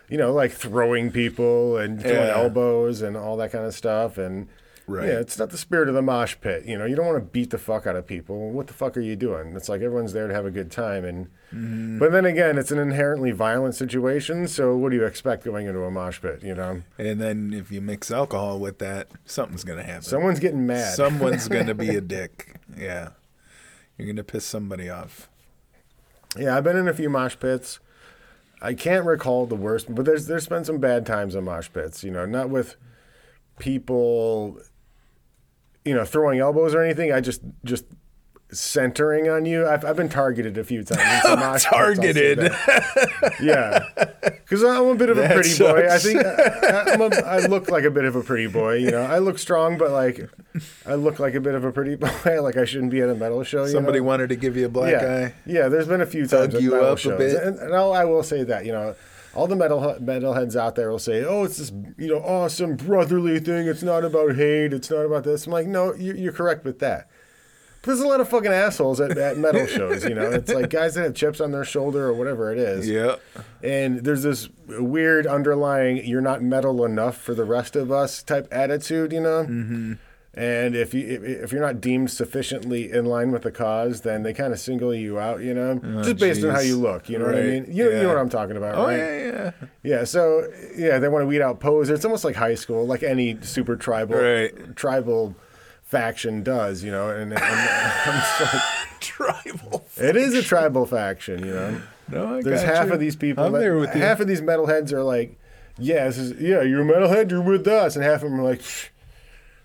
you know, like throwing people and throwing Yeah. elbows and all that kind of stuff. And Right. yeah, it's not the spirit of the mosh pit. You know, you don't want to beat the fuck out of people. What the fuck are you doing? It's like everyone's there to have a good time. And Mm-hmm. but then again, it's an inherently violent situation. So what do you expect going into a mosh pit? You know, And then if you mix alcohol with that, something's gonna happen. someone's getting mad. Someone's gonna be a [LAUGHS] dick. Yeah. You're gonna piss somebody off. Yeah, I've been in a few mosh pits. I can't recall the worst, but there's there's been some bad times in mosh pits. You know, not with people, you know, throwing elbows or anything. I just just centering on you. I've, I've been targeted a few times. in some I'll Targeted. yeah, [LAUGHS] because I'm a bit of a That pretty boy. I think I, I'm a, I look like a bit of a pretty boy. You know, I look strong, but like I look like a bit of a pretty [LAUGHS] boy. like I shouldn't be at a metal show. Somebody know? wanted to give you a black yeah. eye. Yeah, there's been a few Thug times you up a bit? and, and I'll, I will say that you know, all the metal metalheads out there will say, "Oh, it's this you know awesome brotherly thing. It's not about hate. It's not about this." I'm like, no, you, you're correct with that. But there's a lot of fucking assholes at, at metal [LAUGHS] shows. You know, it's like guys that have chips on their shoulder or whatever it is. Yeah. And there's this weird underlying "you're not metal enough for the rest of us" type attitude, you know. Mm-hmm. And if you if, you're not deemed sufficiently in line with the cause, then they kind of single you out, you know, oh, just based on how Oh, you look. You know what I mean? You, you know what I'm talking about, Oh right? yeah, yeah. Yeah, so yeah, they want to weed out posers. It's almost like high school, like any super tribal Right. tribal faction does, you know. And, and I'm just [LAUGHS] like, Tribal. it is a tribal faction, you know. No, I There's got half you. of these people. I'm that- there with you. half of these metalheads are like, yeah, this is yeah, you're a metalhead, you're with us, and half of them are like. "Psh, the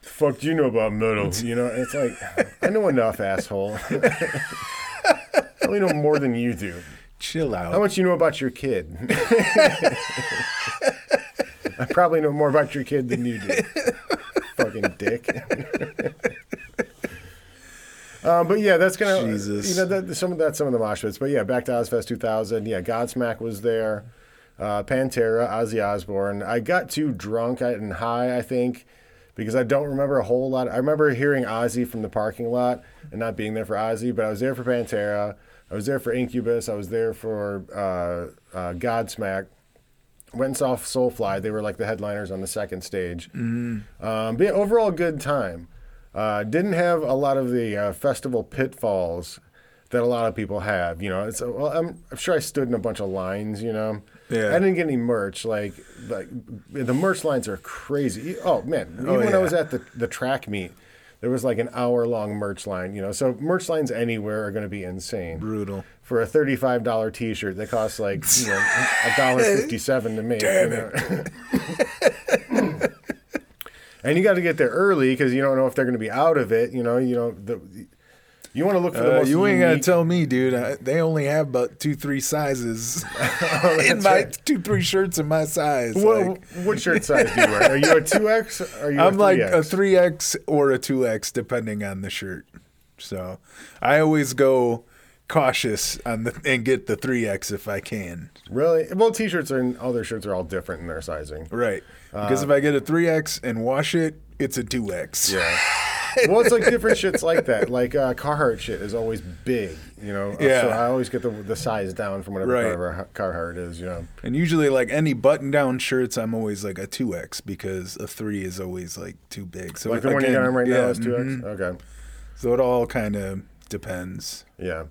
Fuck, do you know about metal? [LAUGHS] You know, it's like I know enough, asshole. [LAUGHS] I only know more than you do. Chill out. How much you know about your kid? [LAUGHS] I probably know more about your kid than you do. Fucking dick. um, but yeah, that's gonna Jesus. you know that, some of that some of the mosh pits. But yeah, back to Ozzfest 2000. Yeah, Godsmack was there. Uh, Pantera, Ozzy Osbourne. I got too drunk and high, I think, because I don't remember a whole lot. I remember hearing Ozzy from the parking lot and not being there for Ozzy, but I was there for Pantera. I was there for Incubus. I was there for uh, uh, Godsmack. Went and saw Soulfly. They were like the headliners on the second stage. Um, but yeah, overall, good time. Uh, didn't have a lot of the uh, festival pitfalls that a lot of people have. You know, it's well, I'm, I'm sure I stood in a bunch of lines. You know, Yeah. I didn't get any merch. Like, like the merch lines are crazy. Oh man, oh, even Oh, when I was at the the track meet, there was like an hour long merch line. You know, so merch lines anywhere are going to be insane Brutal. for a thirty-five dollar T-shirt that costs like you know [LAUGHS] a dollar fifty-seven to make. Damn you know? [LAUGHS] and you got to get there early because you don't know if they're going to be out of it. You know, you know the. You want to look for the Uh, most. you ain't gotta tell me, dude. I, they only have about two, three sizes [LAUGHS] [LAUGHS] in my right. two, three shirts in my size. What, like, what shirt size do you wear? Are you a two X? Are you? I'm a like a 3X? or a two X, depending on the shirt. So I always go cautious on the and get the three X if I can. Really? Well, T-shirts and other shirts are all different in their sizing. Right. Because if I get a three X and wash it, it's a two X. Yeah. [LAUGHS] well, it's like different shits like that. Like uh, Carhartt shit is always big, you know. Yeah. So I always get the the size down from whatever Right. Carhartt, Carhartt is, you know. And usually, like any button-down shirts, I'm always like a two X because a three is always like too big. So Like the one you again, got on right now yeah, is two X. mhm. Okay. So it all kind of depends. Yeah.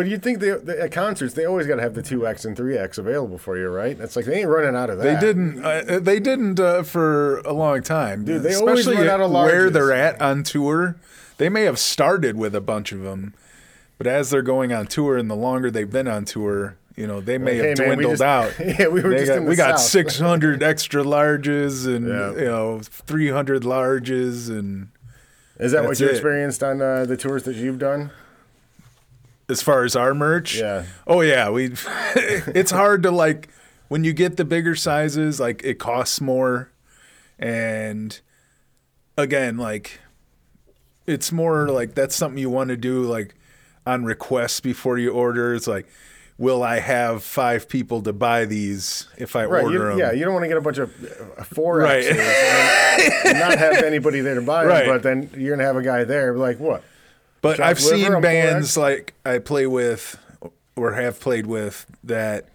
But you'd think they, they at concerts they always got to have the two X and three X available for you, right? It's like they ain't running out of that. They didn't. Uh, they didn't uh, for a long time, Dude, they always Especially run out of where they're at on tour. They may have started with a bunch of them, but as they're going on tour, and the longer they've been on tour, you know, they may Like, have hey, man, dwindled just- [LAUGHS] out. Yeah, we were They just got, in the we got 600 [LAUGHS] extra larges and Yeah. you know 300 larges and Is that what you it. experienced on uh, the tours that you've done? As far as our merch. Yeah. Oh yeah, we. [LAUGHS] it's hard to like when you get the bigger sizes. Like it costs more, and again, like it's more like that's something you want to do like on request before you order. It's like. Will I have five people to buy these if I Right. order You, them? yeah, you don't want to get a bunch of uh, four Right. And not have anybody there to buy Right. them, but then you're gonna have a guy there like what? But I've liver seen on bands 4X? like I play with or have played with that,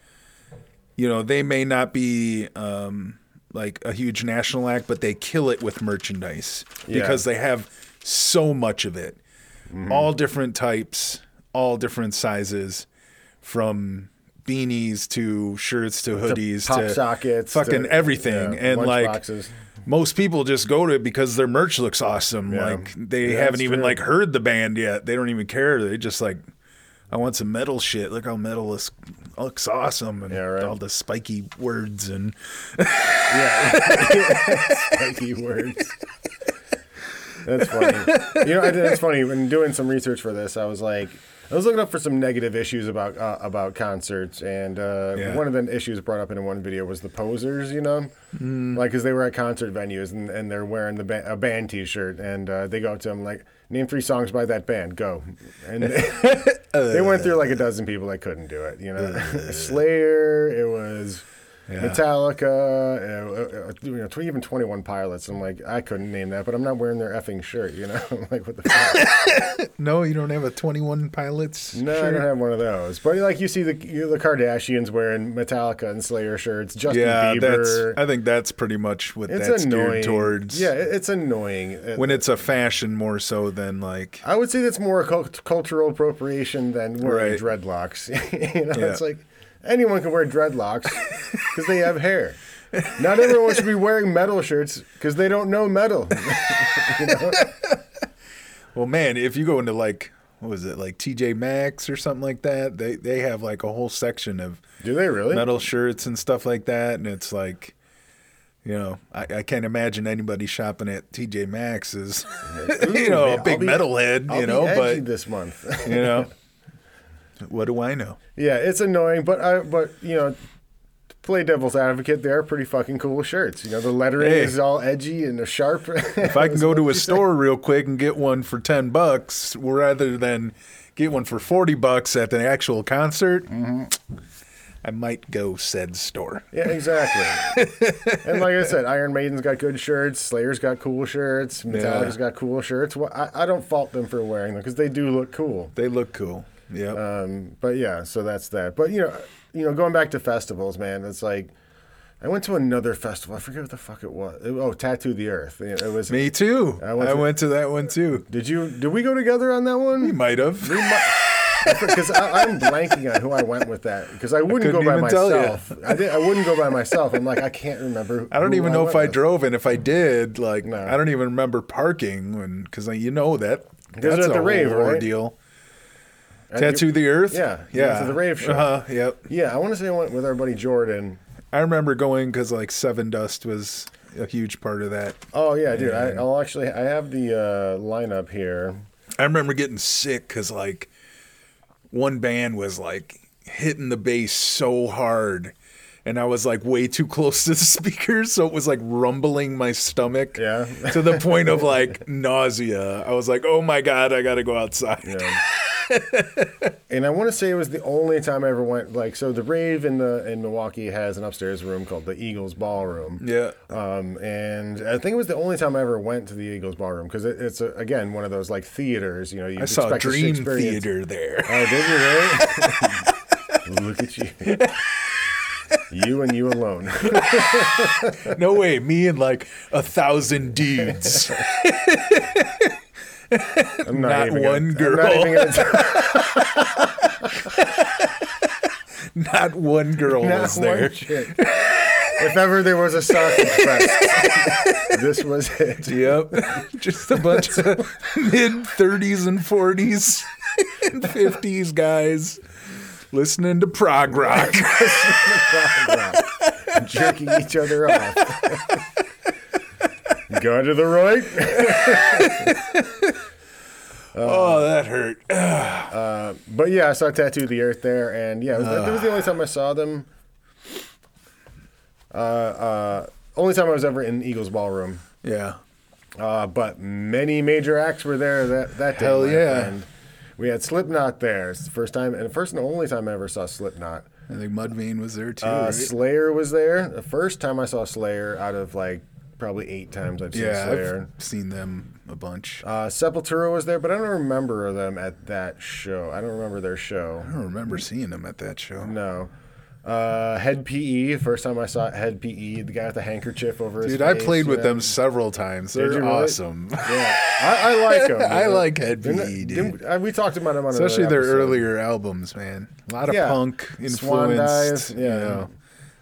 you know, they may not be um, like a huge national act, but they kill it with merchandise Yeah. because they have so much of it, Mm-hmm. all different types, all different sizes, from beanies to shirts to hoodies pop to sockets, fucking to- everything, yeah, and like boxes. Most people just go to it because their merch looks awesome. Yeah. Like they Yeah, haven't even true. like heard the band yet. They don't even care. They just like, I want some metal shit. Look how metal is looks awesome and Yeah, right. all the spiky words and Yeah. [LAUGHS] [LAUGHS] Spiky words. That's funny. You know, I it's funny when doing some research for this. I was like, I was looking up for some negative issues about uh, about concerts, and uh, Yeah. one of the issues brought up in one video was the posers. You know, Mm. like because they were at concert venues and, and they're wearing the ba- a band T-shirt, and uh, they go to them like, "Name three songs by that band, go." And [LAUGHS] they, [LAUGHS] they went through like a dozen people that couldn't do it. You know, [LAUGHS] Slayer. It was. Yeah. Metallica, uh, uh, you know, even Twenty One Pilots. I'm like, I couldn't name that, but I'm not wearing their effing shirt. You know, [LAUGHS] I'm like what the fuck? [LAUGHS] no, you don't have a Twenty One Pilots. no, I don't have one of those. But like you see the you, the Kardashians wearing Metallica and Slayer shirts. Justin Yeah, Bieber. that's. I think that's pretty much what it's that's annoying. geared towards. Yeah, it's annoying. Uh, when it's a fashion more so than like. I would say that's more a cult- cultural appropriation than wearing Right. dreadlocks. [LAUGHS] you know, Yeah. it's like anyone can wear dreadlocks because they have hair. Not everyone should be wearing metal shirts because they don't know metal. [LAUGHS] Well, man, if you go into like what was it like TJ Maxx or something like that, they they have like a whole section of Do they really? metal shirts and stuff like that, and it's like, you know, I, I can't imagine anybody shopping at TJ Maxx is, [LAUGHS] you know, man, a big metalhead, you know, but this month. you know, [LAUGHS] what do I know? yeah, it's annoying, but I but you know, to play devil's advocate, they are pretty fucking cool shirts. You know, the lettering Hey. is all edgy and they're sharp. [LAUGHS] If I can go to a store real quick and get one for ten bucks rather than get one for forty bucks at the actual concert, mm-hmm. I might go said store. Yeah, exactly. [LAUGHS] and like I said, Iron Maiden's got good shirts. Slayer's got cool shirts. Metallica's got cool shirts. Well, I, I don't fault them for wearing them because they do look cool. They look cool. Yeah. Um, but yeah, so that's that. But you know, you know, going back to festivals, man, it's like I went to another festival. I forget what the fuck it was. It- oh, Tattoo the Earth. It was. Me too. I I went went, to- to that one too. Did you? Did we go together on that one? might have. Because I'm blanking on who I went with that. Because I wouldn't go by even tell ya. myself. I did. I wouldn't go by myself. I'm like, I can't remember. I don't even know if I with. drove, and if I did, like, No. I don't even remember parking when, because you know that that's at the a rave, ordeal. right? And Tattoo the Earth. Yeah, yeah. to the rave show. Uh-huh, yep. Yeah, I want to say I went with our buddy Jordan. I remember going because like Sevendust was a huge part of that. Oh yeah, dude. I, I'll actually. I have the uh, lineup here. I remember getting sick because like one band was like hitting the bass so hard. And I was like way too close to the [LAUGHS] speakers, so it was like rumbling my stomach Yeah. to the point of like [LAUGHS] nausea. I was like, "Oh my god, I gotta go outside." Yeah. [LAUGHS] and I want to say it was the only time I ever went. Like, so the rave in the in Milwaukee has an upstairs room called the Eagles Ballroom. Yeah. Um, and I think it was the only time I ever went to the Eagles Ballroom because it, it's a, again one of those like theaters. You know, you I saw Dream Theater there. Oh, did you really? [LAUGHS] Look at you. You and you alone. [LAUGHS] No way, me and like a thousand dudes. Not, Not one gonna, girl. Not [LAUGHS] Not one girl Not was one there. [LAUGHS] If ever there was a sausage fest, this was it. Yep. [LAUGHS] Just a bunch of mid 30s and 40s and 50s guys listening to prog rock. Jerking each other off. Go to the right. [LAUGHS] [LAUGHS] oh, that hurt. [SIGHS] But yeah, I saw Tattoo of the Earth there, and yeah, it was, that was the only time I saw them. Uh, uh, only time I was ever in Eagles Ballroom. yeah. Uh, but many major acts were there that that day. Hell yeah. friend. We had Slipknot there. It's the first time, and the first and only time I ever saw Slipknot. I think Mudvayne was there too. Uh, right? Slayer was there. The first time I saw Slayer out of like probably eight times I've seen yeah, Slayer. I've seen them a bunch. Uh, Sepultura was there, but I don't remember them at that show. I don't remember their show. I don't remember seeing them at that show. No. Uh, Hed PE. First time I saw Hed PE, the guy with the handkerchief over his Dude, face. I played with know? them several times. They're you really? awesome. Yeah, I, I [LAUGHS] like them. I like Hed PE, dude. didn't- uh, we talked about them on Especially their episode. earlier albums, man. A lot of Yeah. punk influenced. Dive, you yeah. know,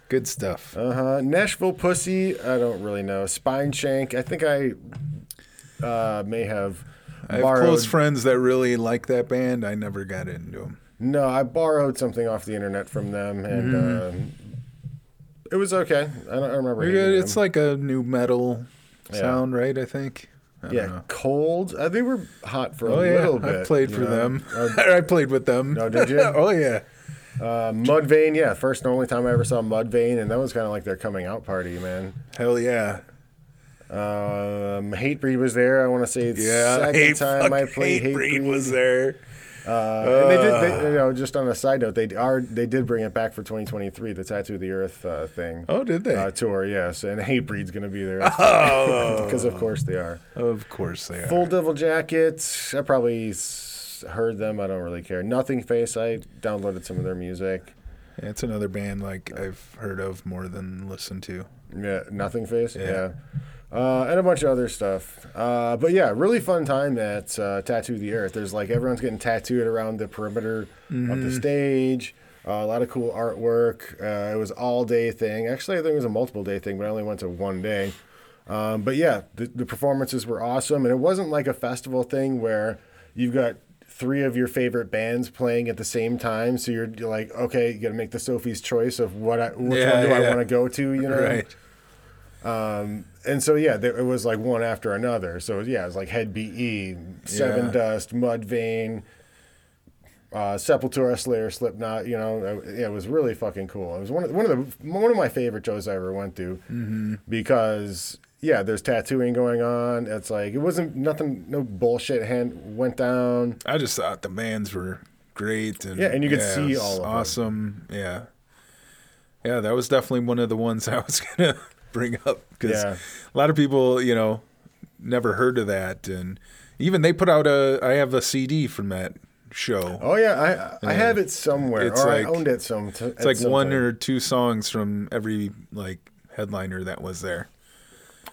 good stuff. Uh huh. Nashville Pussy. I don't really know. Spineshank. I think I uh, may have I have borrowed. close friends that really like that band. I never got into them. No, I borrowed something off the internet from them, and um, it was okay. I don't I remember. They're hating good. It's them. like a new metal Yeah. sound, right? I think. I yeah, know. cold. Uh, they were hot for Oh a yeah, little bit. I played for know. them. Uh, [LAUGHS] I played with them. Oh, did you? [LAUGHS] oh yeah. Uh, Mudvayne, yeah, first and only time I ever saw Mudvayne, and that was kind of like their coming out party, man. Hell yeah. Um, Hatebreed was there. I want to say the Yeah. second Hate- time I played Hatebreed Hatebreed. was there. Uh, and they did, they, you know, just on a side note, they are they did bring it back for 2023, the Tattoo of the Earth uh, thing. Oh, did they? Uh, tour, yes, and Hatebreed's going to be there [LAUGHS] oh, [LAUGHS] because of course they are. of course they are. Full Devil Jackets, I probably heard them. I don't really care. Nothingface, I downloaded some of their music. Yeah, it's another band like I've heard of more than listened to. Yeah, Nothingface. Yeah. Yeah. Uh, and a bunch of other stuff. Uh, but yeah, really fun time at uh, Tattoo the Earth. There's like everyone's getting tattooed around the perimeter of the stage. Uh, a lot of cool artwork. Uh, it was all day thing. Actually, I think it was a multiple day thing, but I only went to one day. Um, but yeah, the, the performances were awesome, and it wasn't like a festival thing where you've got three of your favorite bands playing at the same time. So you're, you're like, okay, you got to make the Sophie's choice of what I, which Yeah, one do I want to go to. You know, Right. um, and so yeah, there, it was like one after another. So yeah, it was like Hed PE, Seven Yeah. Dust, Mudvayne, uh, Sepultura, Slayer, Slipknot. You know, yeah, it was really fucking cool. It was one of one of the one of my favorite shows I ever went to Mm-hmm. because yeah, there's tattooing going on. It's like it wasn't nothing, no bullshit hand went down. I just thought the bands were great and Yeah, and you could it see all of them. awesome. Yeah, yeah, that was definitely one of the ones [LAUGHS] I was gonna bring up because Yeah. a lot of people, you know, never heard of that, and even they put out a. I have a CD from that show. Oh yeah, I I have it somewhere, It's or like- I owned it some. T- It's like one or two songs from every like headliner that was there.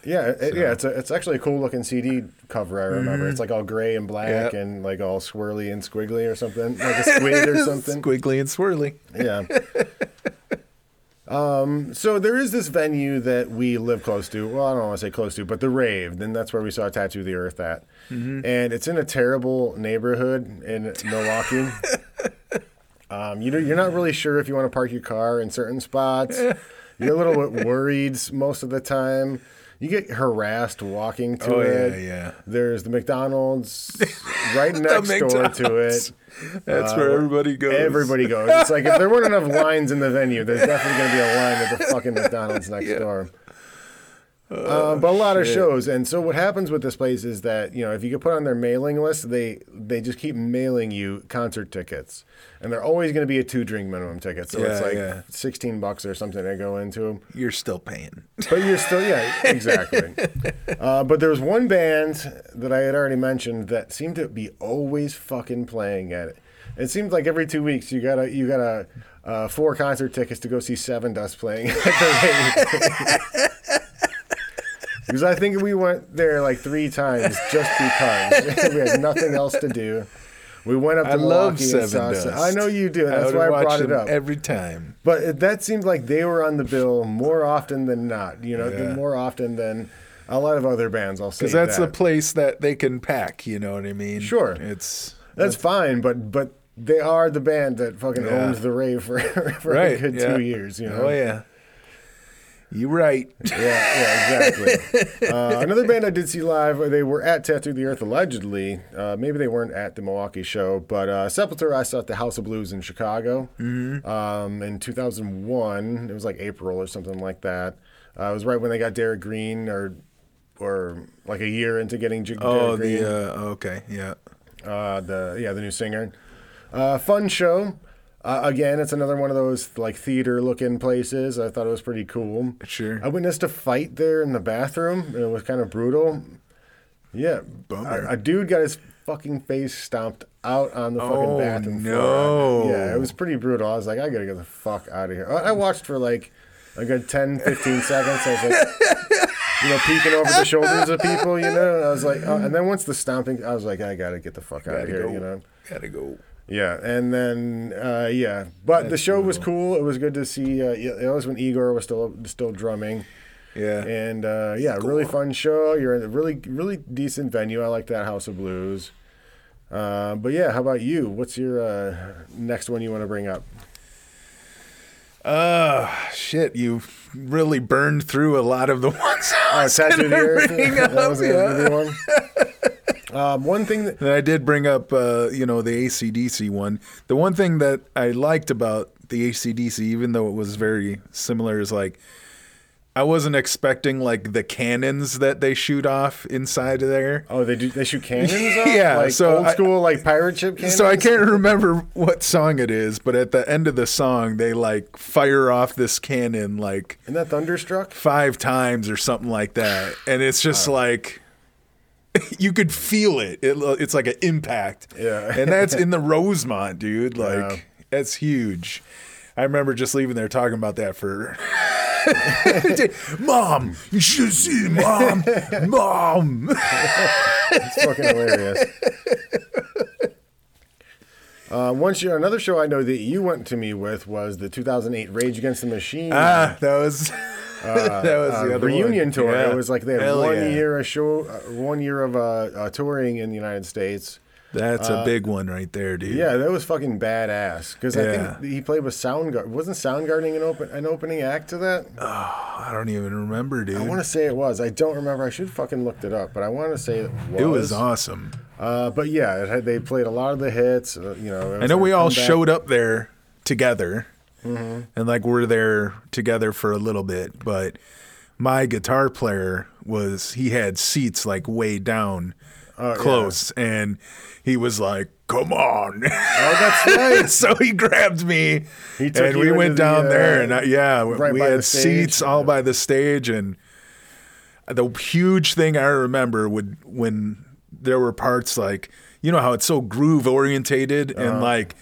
Yeah, it, yeah, it's a, it's actually a cool looking CD cover. I remember it's like all gray and black Mm-hmm. And like all swirly and squiggly or something, like a squid or [LAUGHS] something. Squiggly and swirly. Yeah. [LAUGHS] Um, so there is this venue that we live close to. Well, I don't want to say close to, but the Rave. Then that's where we saw Tattoo the Earth at, Mm-hmm. and it's in a terrible neighborhood in Milwaukee. [LAUGHS] um, you know, you're not really sure if you want to park your car in certain spots. You're a little bit worried most of the time. You get harassed walking to Oh, it. yeah, yeah. There's the McDonald's [LAUGHS] right next door to it. That's Uh, where everybody goes. Everybody goes. It's like if there weren't enough lines in the venue, there's definitely going to be a line at the fucking McDonald's next [LAUGHS] Yeah. door. Uh, but a lot of shows, and so what happens with this place is that you know if you get put on their mailing list, they they just keep mailing you concert tickets, and they're always going to be a two drink minimum ticket. So it's like yeah. sixteen bucks or something to go into them. You're still paying. But you're still, yeah, [LAUGHS] exactly. uh, but there was one band that I had already mentioned that seemed to be always fucking playing at it. It seems like every two weeks you got a you got a uh, four concert tickets to go see Sevendust playing at the [LAUGHS] rave. [LAUGHS] Because I think we went there like three times just because [LAUGHS] we had nothing else to do. We went up to I love Milwaukee and saw. Dust. I know you do. That's would why I brought it up. every time. But it, that seemed like they were on the bill more often than not. You know, Yeah. more often than a lot of other bands. I'll say Because that's that. the place that they can pack. You know what I mean? Sure. It's that's fine, but but they are the band that fucking Yeah. owns the rave for [LAUGHS] for a good yeah. two years. You oh, know. Oh yeah. You right. Yeah, yeah, exactly. [LAUGHS] uh, another band I did see live, they were at Tattoo the Earth allegedly. Uh, maybe they weren't at the Milwaukee show, but uh, Sepultura I saw at the House of Blues in Chicago um, in 2001. It was like April or something like that. Uh, it was right when they got Derrick Green, or or like a year into getting J- Oh, Derrick Green. the uh, okay, yeah. uh, the yeah the new singer. Uh, fun show. Uh, again, it's another one of those like theater looking places. I thought it was pretty cool. Sure. I witnessed a fight there in the bathroom. It was kind of brutal. Yeah, Bummer. A, a dude got his fucking face stomped out on the fucking Oh, bathroom no. floor. Yeah, it was pretty brutal. I was like, I gotta get the fuck out of here. I, I watched for like a good 10, 15 [LAUGHS] seconds. I was like, you know, peeking over the shoulders of people, you know. I was like, oh, and then once the stomping, I was like, I gotta get the fuck out of here, go. you know. Gotta go. Yeah, and then uh, yeah, but the That's show was cool. It was good to see. Uh, yeah, it was when Igor was still still drumming, Yeah. and uh, yeah, really fun show. You're in a really really decent venue. I like that House of Blues. Uh, but yeah, how about you? What's your uh, next one you want to bring up? Uh shit, you really burned through a lot of the [LAUGHS] ones I Uh, was Tattoo of [LAUGHS] the gonna Earth. bring that up, was a yeah. good one. [LAUGHS] Um, one thing that And I did bring up, uh, you know, the AC/DC one. The one thing that I liked about the AC/DC, even though it was very similar, is like I wasn't expecting like the cannons that they shoot off inside of there. oh they do they shoot cannons [LAUGHS] off Yeah, like so old I- school like pirate ship cannons. [LAUGHS] So I can't [LAUGHS] remember what song it is, but at the end of the song, they like fire off this cannon like Isn't that thunderstruck? five times or something like that, and it's just like [LAUGHS] you could feel it. it it's like an impact. Yeah. and that's in the [LAUGHS] Rosemont, dude. Like Yeah. that's huge. I remember just leaving there talking about that for. [LAUGHS] Mom, you should see mom, mom. It's fucking hilarious. Uh, one show, another show I know that you went to me with was the 2008 Rage Against the Machine Ah, that was [LAUGHS] that was uh, the other reunion one. tour. Yeah. It was like they had Hell one yeah. year of show, uh, one year of uh, uh, touring in the United States. That's a big one right there, dude. Yeah, that was fucking badass. Because I think he played with Soundgarden. Wasn't Soundgardening an open an opening act to that? [SIGHS] I don't even remember, dude. I want to say it was. I don't remember. I should fucking looked it up, but I want to say it was. it was awesome. Uh, but yeah, it had, they played a lot of the hits. Uh, you know, I know we all showed up there together, Mm-hmm. and like we're there together for a little bit. But my guitar player was he had seats like way down, Oh, close, and he was like, "Come on!" Oh, that's [LAUGHS] right. so he grabbed me, He and we went the, down uh, there, and I, yeah, right we had seats all by the stage, and the huge thing I remember would when there were parts like you know how it's so groove orientated Uh-huh. and like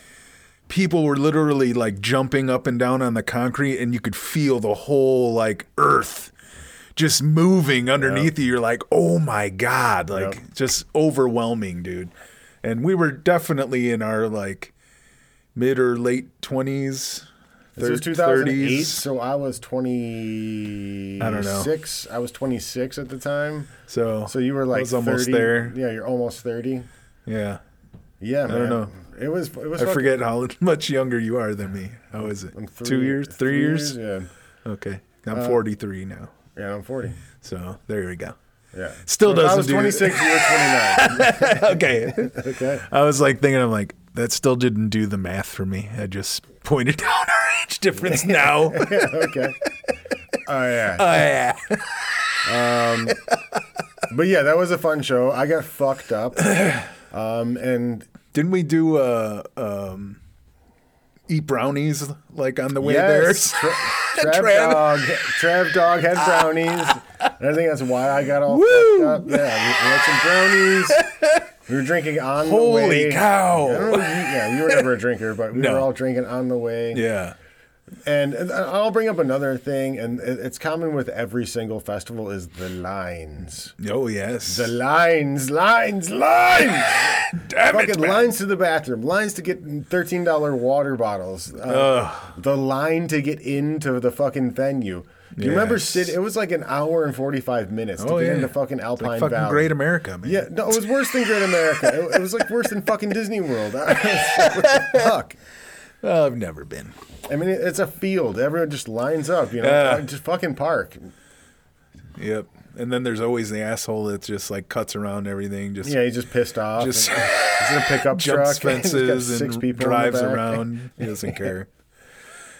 people were literally like jumping up and down on the concrete and you could feel the whole like earth just moving underneath you you're like oh my god like Yep. just overwhelming dude and we were definitely in our like mid or late 20s This was 2008, 30s. so I was 26. I don't know. I was 26 at the time. so So you were I like was almost 30. there Yeah, you're almost 30. yeah Yeah, man. don't know. It was. It was. I fucking- forget how [LAUGHS] much younger you are than me. How is it? I'm Two years? Three, years? Yeah. Okay. I'm Uh, 43 now. Yeah, I'm 40. So there we go. Yeah. Still So if I doesn't was do- 26. you were 29. [LAUGHS] okay. okay. I was like thinking, I'm like, that still didn't do the math for me. I just pointed [LAUGHS] out our age difference now. okay. Oh yeah. Oh, yeah. um, But yeah, that was a fun show. I got fucked up. [CLEARS THROAT] Um, and Didn't we do uh, um, eat brownies like on the way yes, there? Tra- [LAUGHS] Trav Trav. Dog, Trav Dog had brownies. [LAUGHS] And I think that's why I got all Woo! fucked up. Yeah, we, we had some brownies. [LAUGHS] We were drinking on the way. Holy cow. I don't know, you, yeah, you were never a drinker, but we No. were all drinking on the way. Yeah. And, I'll bring up another thing, and it's common with every single festival is the lines. Oh, yes. The lines, lines, lines. [LAUGHS] Damn it, Fucking man. lines to the bathroom, lines to get thirteen dollar water bottles. Uh, the line to get into the fucking venue. Do you remember Yes. sit? It was like an hour and forty five minutes to Oh, get yeah. into fucking Alpine Like fucking Valley. Great America, man. Yeah, no, it was worse than Great America. It, it was like worse than fucking Disney World. [LAUGHS] I was like, what the [LAUGHS] fuck? Well, I've never been. I mean, it's a field. Everyone just lines up. You know, Yeah. just fucking park. Yep. And then there's always the asshole that just like cuts around everything, just Yeah, he's just pissed off. Just and he's in a pickup [LAUGHS] jumps truck. Fences six and people drives around. He doesn't [LAUGHS] care.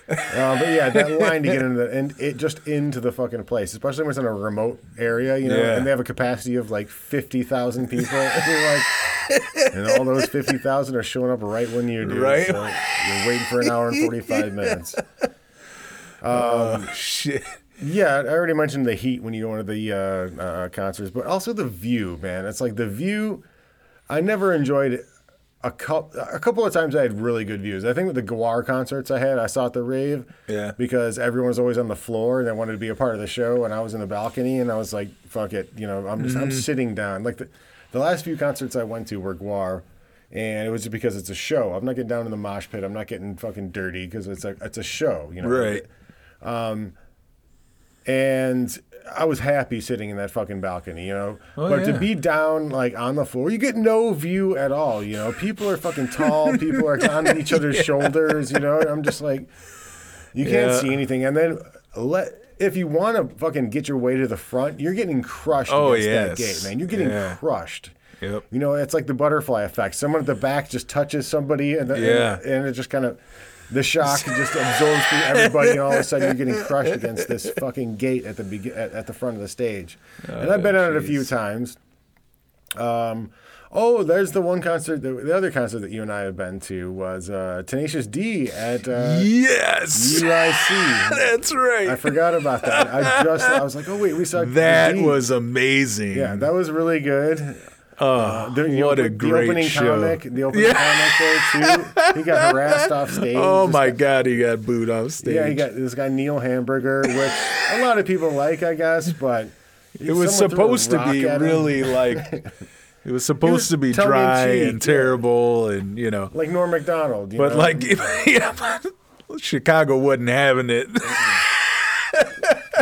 Uh, but yeah, that [LAUGHS] line to get into the and it just into the fucking place, especially when it's in a remote area, you know, Yeah. and they have a capacity of like fifty thousand people. and like, [LAUGHS] and all those fifty thousand are showing up right when you do. Right. So you're waiting for an hour and forty five minutes. [LAUGHS] Oh shit. Yeah, I already mentioned the heat when you go into the uh, uh, concerts, but also the view, man. It's like the view. I never enjoyed a couple. A couple of times I had really good views. I think with the Gwar concerts I had, I saw at the rave. Yeah. Because everyone was always on the floor and they wanted to be a part of the show, and I was in the balcony, and I was like, "Fuck it," you know. I'm just I'm mm. sitting down. Like the the last few concerts I went to were Gwar. And it was just because it's a show. I'm not getting down in the mosh pit. I'm not getting fucking dirty because it's a it's a show, you know. Right. Um, and I was happy sitting in that fucking balcony, you know. Oh, but to be down like on the floor, you get no view at all, you know. People are fucking tall, [LAUGHS] people are on each other's shoulders, you know. I'm just like, you can't Yeah. see anything. And then let if you want to fucking get your way to the front, you're getting crushed Oh, against yes. that gate, man. You're getting Yeah. crushed. Yep. You know, it's like the butterfly effect. Someone at the back just touches somebody, and, the, Yeah. and, and it just kind of the shock just absorbs through everybody, and all of a sudden you're getting crushed against this [LAUGHS] fucking gate at the begi- at, at the front of the stage. and I've been on it a few times. Um, oh, there's the one concert. The, the other concert that you and I have been to was uh, Tenacious D at uh, Yes. UIC. [LAUGHS] That's right. I forgot about that. I just I was like, oh wait, we saw that D. was amazing. yeah, that was really good. Oh, The, the what op- a great the opening show. comic, the opening comic there too. He got harassed off stage. [LAUGHS] Oh my got- god, he got booed off stage. Yeah, he got this guy Neil Hamburger, which a lot of people like, I guess, but it was someone threw a supposed to be really like [LAUGHS] it was supposed was to be dry and yeah. terrible and you know like Norm Macdonald. You but know? like [LAUGHS] yeah, Chicago wasn't having it.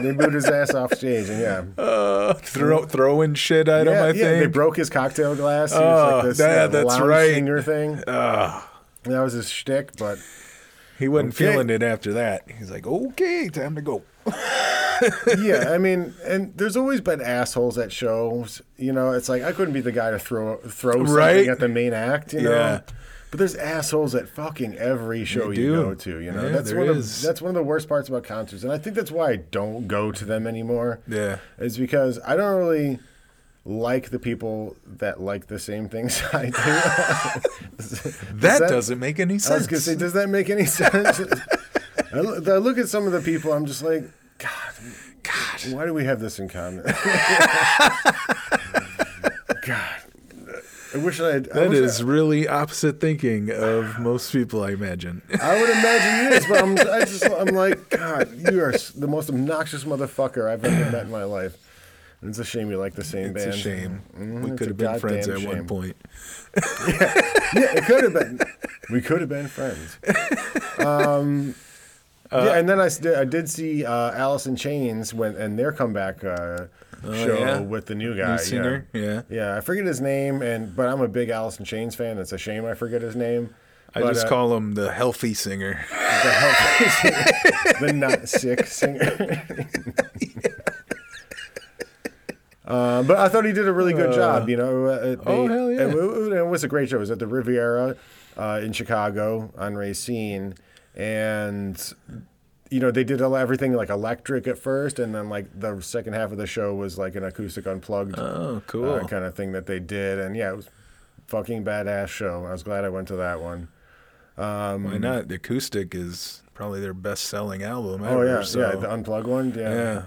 They booed his ass off stage, and yeah, Uh, throw, throwing shit at him, yeah, I yeah, they broke his cocktail glass. He was Oh, like this that- uh, that's right. singer thing. Ah, That was his shtick, but he wasn't Okay. feeling it after that. He's like, okay, time to go. [LAUGHS] yeah, I mean, and there's always been assholes at shows. You know, it's like I couldn't be the guy to throw throw something Right. at the main act. You know, Yeah. But there's assholes at fucking every show you go to. You know, Yeah, that's one of is. the, that's one of the worst parts about concerts, and I think that's why I don't go to them anymore. Yeah. is because I don't really like the people that like the same things [LAUGHS] I do. [LAUGHS] Does That, doesn't make any sense. I was gonna say, does that make any [LAUGHS] sense? I look, I look at some of the people. I'm just like, God, God. why do we have this in common? God, I wish I had. I, That wish is really opposite thinking of most people, I imagine. I, I would imagine it is, but I'm, I just, I'm like, God, you are the most obnoxious motherfucker I've ever met in my life. And it's a shame you like the same It's band. It's a shame. Mhm, we could have been friends at goddamn one shame. point. Yeah, it could have been. We could have been friends. [LAUGHS] Um, yeah, and then I did see uh, Alice in Chains when and their comeback uh, show Oh, yeah? with the new guy. New yeah. singer, yeah. Yeah, I forget his name, and but I'm a big Alice in Chains fan. It's a shame I forget his name. I But, just uh, call him the healthy singer. the, health- [LAUGHS] the not sick singer. [LAUGHS] Uh, but I thought he did a really good job. You know, uh, they- oh, hell yeah. It, wa- it was a great show. It was at the Riviera uh, in Chicago on Racine, and you know they did everything like electric at first, and then like the second half of the show was like an acoustic unplugged Oh, cool. uh, kind of thing that they did, and yeah, it was fucking badass show. I was glad I went to that one. Um, Why not? The acoustic is probably their best selling album ever, Oh yeah, so. yeah, the unplugged one. Yeah, yeah.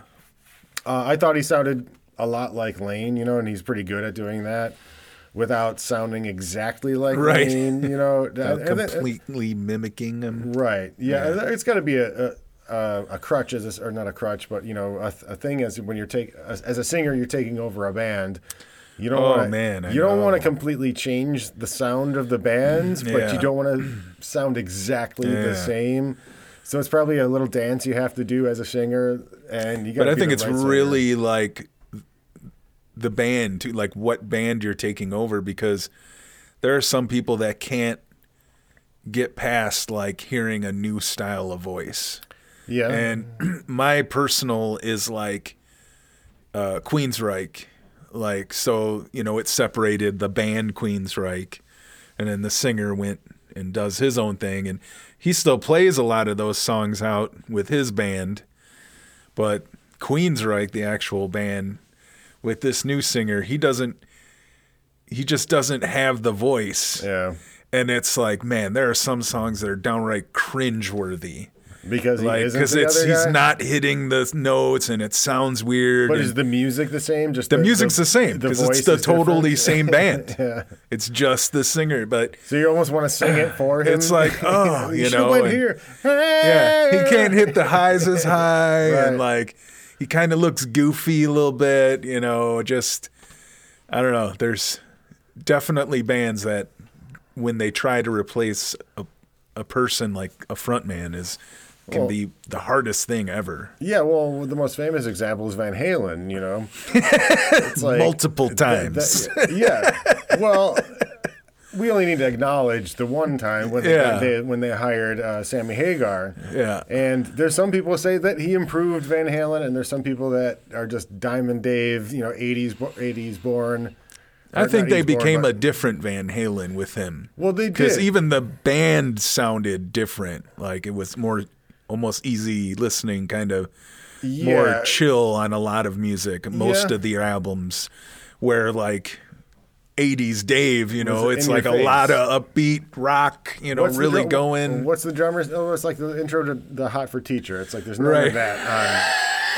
Uh, I thought he sounded a lot like Lane, you know, and he's pretty good at doing that without sounding exactly like Right. Lane, you know. [LAUGHS] And then- completely mimicking him. right? Yeah, Yeah. it's got to be a, a a crutch as a, or not a crutch, but you know, a, a thing is when you're take as, as a singer, you're taking over a band. You don't Oh, wanna, man, I you don't want to completely change the sound of the bands, but you don't want to sound exactly the same. So it's probably a little dance you have to do as a singer, and you got. But I think it's really like the band to like what band you're taking over because there are some people that can't get past like hearing a new style of voice. Yeah. And [CLEARS THROAT] my personal is like uh, Queensryche. Like, so, you know, it separated the band Queensryche, and then the singer went and does his own thing. And he still plays a lot of those songs out with his band. But Queensryche, the actual band, with this new singer, he doesn't, he just doesn't have the voice. yeah. And it's like, man, there are some songs that are downright cringeworthy Because he like isn't because the it's he's not hitting the notes and it sounds weird. But is the music the same? Just the music's the, same because it's the totally different? same [LAUGHS] band. yeah. It's just the singer, but So you almost want to sing it for him. It's like, [LAUGHS] oh, you should've know, went and- here. yeah, he can't hit the highs as [LAUGHS] high, Right. and like he kind of looks goofy a little bit. You know, just I don't know. There's definitely bands that when they try to replace a, a person like a frontman is can Well- be the hardest thing ever. Yeah, well, the most famous example is Van Halen. You know, [LAUGHS] it's like Multiple that- times. that- yeah. Well, we only need to acknowledge the one time when they, Yeah. they- when they hired uh, Sammy Hagar. Yeah. And there's some people say that he improved Van Halen, and there's some people that are just Diamond Dave. You know, 80s 80s born. I think they 80s born, became but- a different Van Halen with him. Well, they did because even the band sounded different. Like it was more almost easy listening, kind of more chill on a lot of music. Most Yeah. of the albums, where like. 80s Dave, you know, it's like a face. lot of upbeat rock, you know, What's really going. What's the drummer's? Oh, it's like the intro to the Hot for Teacher. It's like there's none Right. of that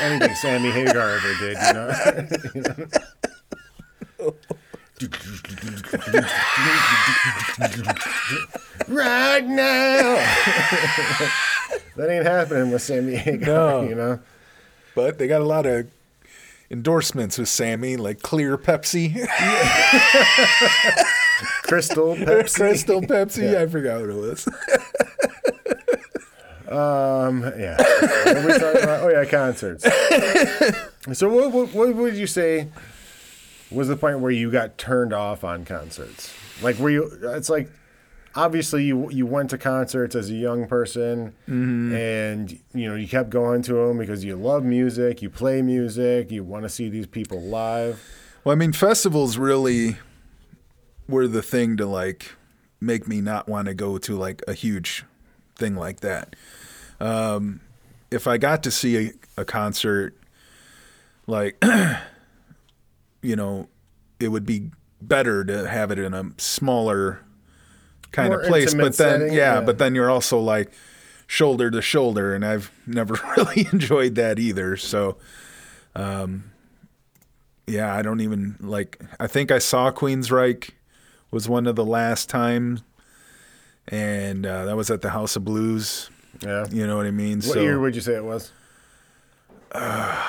on anything Sammy Hagar ever did. You know. You [LAUGHS] know? right now. that ain't happening with Sammy Hagar. No. You know. But they got a lot of endorsements with Sammy, like Clear Pepsi, [LAUGHS] Crystal Pepsi. Crystal Pepsi. I forgot what it was. [LAUGHS] Um, yeah. What are we talking about? Oh, yeah, concerts. so, what, what, what would you say was the point where you got turned off on concerts? Like, were you? It's like obviously you you went to concerts as a young person, and you know you kept going to them because you love music, you play music, you want to see these people live. Well, I mean, festivals really were the thing to like make me not want to go to like a huge thing like that. Um, if I got to see a, a concert, like, [CLEARS THROAT] you know, it would be better to have it in a smaller kind More of place. But then, setting, yeah, yeah. but then you're also like shoulder to shoulder, and I've [LAUGHS] never really [LAUGHS] enjoyed that either. So, yeah, I don't even like. I think I saw Queensryche was one of the last times, and uh, that was at the House of Blues. Yeah. You know what I mean? What year would you say it was? [SIGHS]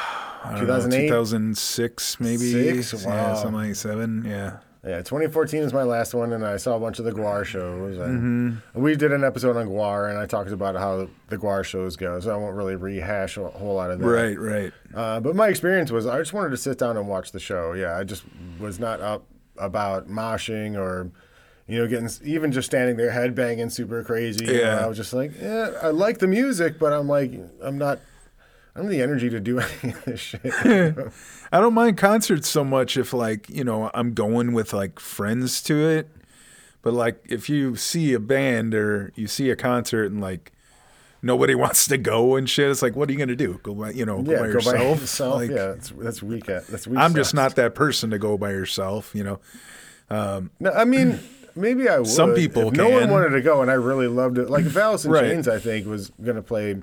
Know, 2008? 2006 maybe. Six? Yeah, Wow. something like seven. Yeah. Yeah, 2014 is my last one, and I saw a bunch of the Gwar shows. And Mm-hmm. We did an episode on Gwar, and I talked about how the Gwar shows go, so I won't really rehash a whole lot of that. Right. Right. Uh, but my experience was I just wanted to sit down and watch the show. Yeah, I just was not up about moshing or, you know, getting even just standing there headbanging super crazy. Yeah. I was just like, yeah, I like the music, but I'm like, I'm not. I don't have the energy to do [LAUGHS] any of this shit. [LAUGHS] I don't mind concerts so much if like you know I'm going with like friends to it, but like if you see a band or you see a concert and like nobody [LAUGHS] wants to go and shit, it's like what are you gonna do? Go by you know go yeah, by go yourself? by yourself. Like, yeah, that's that's weak. At, that's weak. I'm just not that person to go by yourself. You know. No, I mean, maybe I would. Some people no one wanted to go, and I really loved it. Like if Alice in Right. Chains, I think was going to play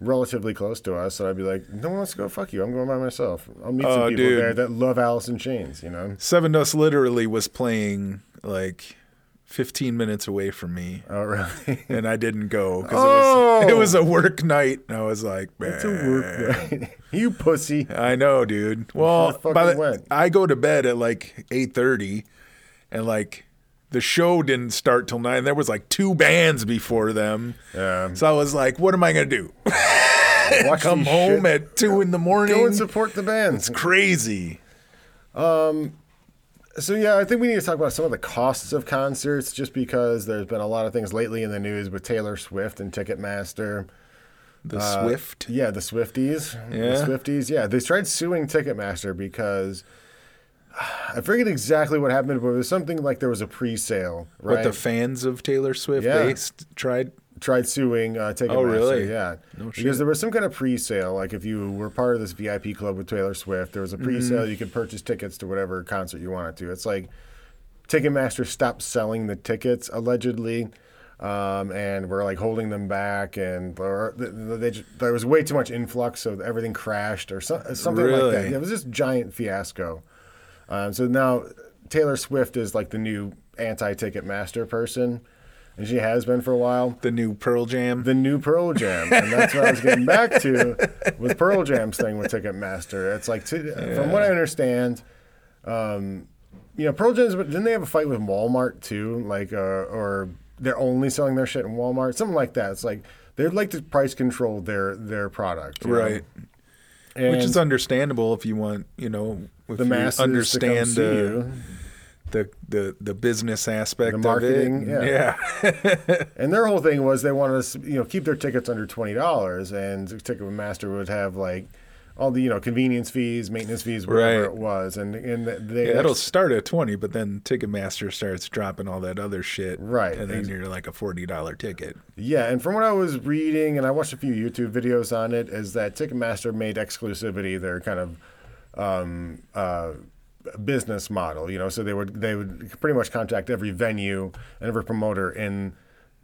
relatively close to us, so I'd be like, no one wants to go. Fuck you. I'm going by myself. I'll meet some Oh, people dude. there that love Alice in Chains. You know. Sevendust literally was playing like 15 minutes away from me. Oh really? [LAUGHS] And I didn't go because Oh! it, was, oh! it was a work night. And I was like, it's a "Man." work night. [LAUGHS] you pussy. I know, dude. Well, by the, went. I go to bed at like eight thirty, and like the show didn't start till nine. There was like two bands before them, Yeah. so I was like, "What am I gonna do? [LAUGHS] Watch Come home shit. at two in the morning? Go and support the bands. Crazy." Um. So yeah, I think we need to talk about some of the costs of concerts, just because there's been a lot of things lately in the news with Taylor Swift and Ticketmaster. The Uh, Swift. Yeah, the Swifties. Yeah. The Swifties. Yeah, they tried suing Ticketmaster because I forget exactly what happened, but it was something like there was a pre-sale, right? But the fans of Taylor Swift, Yeah. they tried. tried suing uh, Ticketmaster. Oh, really? Yeah. No because shit. there was some kind of pre-sale. Like if you were part of this VIP club with Taylor Swift, there was a pre-sale. Mm-hmm. You could purchase tickets to whatever concert you wanted to. It's like Ticketmaster stopped selling the tickets allegedly. Um, and we're like holding them back, and or th- th- they just, there was way too much influx, so everything crashed or so, something like that. It was just giant fiasco. Um, so now Taylor Swift is like the new anti-Ticketmaster person, and she has been for a while The new Pearl Jam. the new Pearl Jam, and that's what I was getting back to with Pearl Jam's thing with Ticketmaster. It's like, to, from what I understand, um, you know, Pearl Jam's but didn't they have a fight with Walmart too? Like, uh, or they're only selling their shit in Walmart, something like that. It's like they'd like to price control their their product, right. Which is understandable if you want, you know, if the masses understand the, the the the business aspect The marketing, of it. yeah. [LAUGHS] And their whole thing was they wanted us, you know, keep their tickets under twenty dollars, and Ticketmaster would have like all the you know convenience fees, maintenance fees, whatever Right. it was, and and they Yeah, it'll start at twenty, but then Ticketmaster starts dropping all that other shit. Right. And then Ex- you're like a forty dollar ticket. yeah. And from what I was reading, and I watched a few YouTube videos on it, is that Ticketmaster made exclusivity their kind of um, uh, business model. You know, so they would they would pretty much contact every venue and every promoter in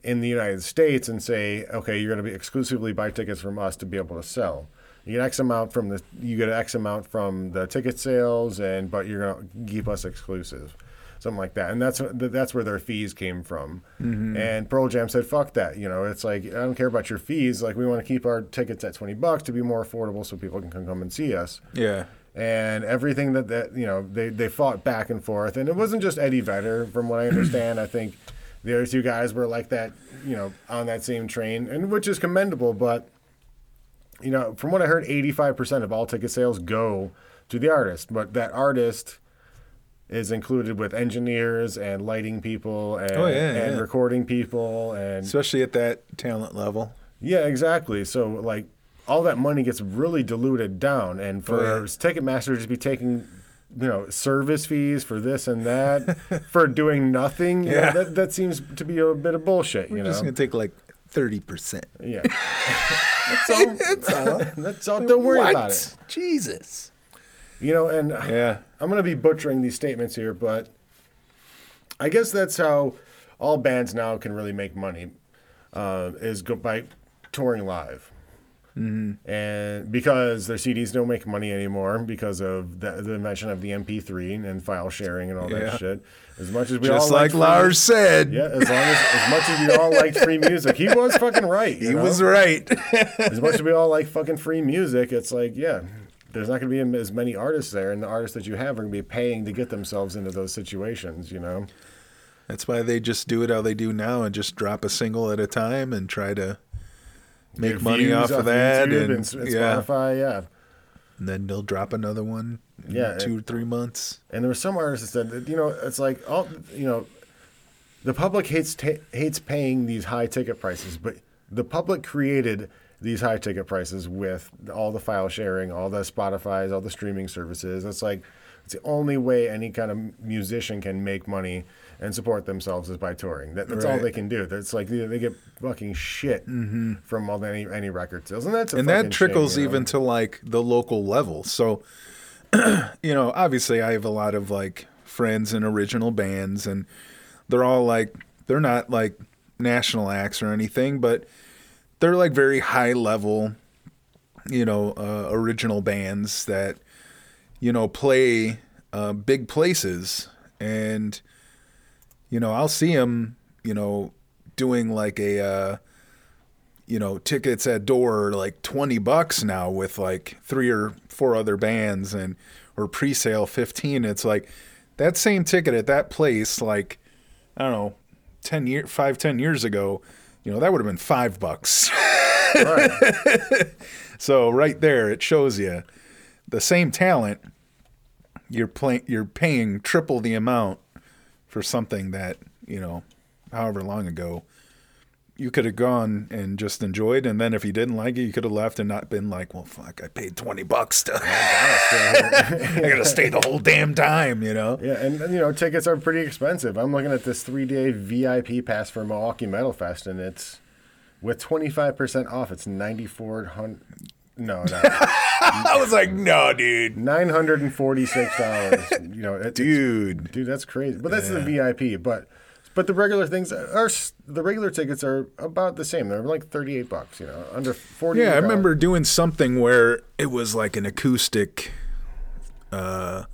in the United States and say, okay, you're going to be exclusively buy tickets from us to be able to sell. You get X amount from the you get X amount from the ticket sales, and but you're going to keep us exclusive, something like that. And that's that's where their fees came from. And Pearl Jam said, "Fuck that." You know, it's like I don't care about your fees. Like we want to keep our tickets at twenty bucks to be more affordable, so people can come and see us Yeah. And everything that, that you know they, they fought back and forth and it wasn't just eddie vedder from what i understand i think the other two guys were like that you know on that same train and which is commendable but you know from what i heard 85% of all ticket sales go to the artist but that artist is included with engineers and lighting people and, Oh, yeah, and yeah. recording people and Especially at that talent level. yeah, exactly. So like all that money gets really diluted down, and for Oh, yeah. Ticketmaster to be taking, you know, service fees for this and that [LAUGHS] for doing nothing, you know, that that seems to be a bit of bullshit. We're you just know, gonna take like thirty percent. yeah. [LAUGHS] That's all. That's all. That's all. Don't worry about it. Jesus. You know, and Yeah. I'm going to be butchering these statements here, but I guess that's how all bands now can really make money uh, is go by touring live. Mm-hmm. And because their CDs don't make money anymore because of the, the invention of the MP3 and file sharing and all Yeah. that shit. As much as we Just all like free- said. yeah, as long as as much as we all liked free music, he was fucking right. [LAUGHS] He know? was right. [LAUGHS] as much as we all like fucking free music, it's like, yeah, there's not going to be as many artists there, and the artists that you have are going to be paying to get themselves into those situations, you know? That's why they just do it how they do now and just drop a single at a time and try to make money off of that and, and, yeah. Spotify, yeah. and then they'll drop another one in Yeah, two or three months. And there were some artists that said, you know, it's like all, you know, the public hates ta- hates paying these high ticket prices, but the public created these high ticket prices with all the file sharing, all the Spotify's, all the streaming services. It's like it's the only way any kind of musician can make money and support themselves is by touring. That, that's all they can do. That's like they, they get fucking shit from all any any record sales, and that's a and that trickles shame, you know? even to like the local level. So, [CLEARS THROAT] you know, obviously, I have a lot of like friends in original bands, and they're all like, they're not like national acts or anything, but they're like very high level, you know, uh, original bands that, you know, play uh, big places. And, you know, I'll see him, you know, doing like a, uh, you know, tickets at door like 20 bucks now with like three or four other bands and or pre-sale 15. It's like that same ticket at that place, like, I don't know, 10 year, five, 10 years ago, you know, that would have been five bucks. Right. [LAUGHS] So right there, it shows you the same talent, you're playing you're paying triple the amount for something that you know however long ago you could have gone and just enjoyed and then if you didn't like it you could have left and not been like well fuck i paid 20 bucks to oh, [LAUGHS] i gotta stay the whole damn time you know Yeah, and you know tickets are pretty expensive. I'm looking at this three day VIP pass for Milwaukee Metal Fest, and it's with 25 percent off. It's 9,400. No, no, [LAUGHS] i was like no dude nine hundred and forty six dollars. You know, it, dude dude, that's crazy. But that's the VIP. But but the regular things are the regular tickets are about the same. They're like 38 bucks. You know, under 40. Yeah, I remember doing something where it was like an acoustic uh,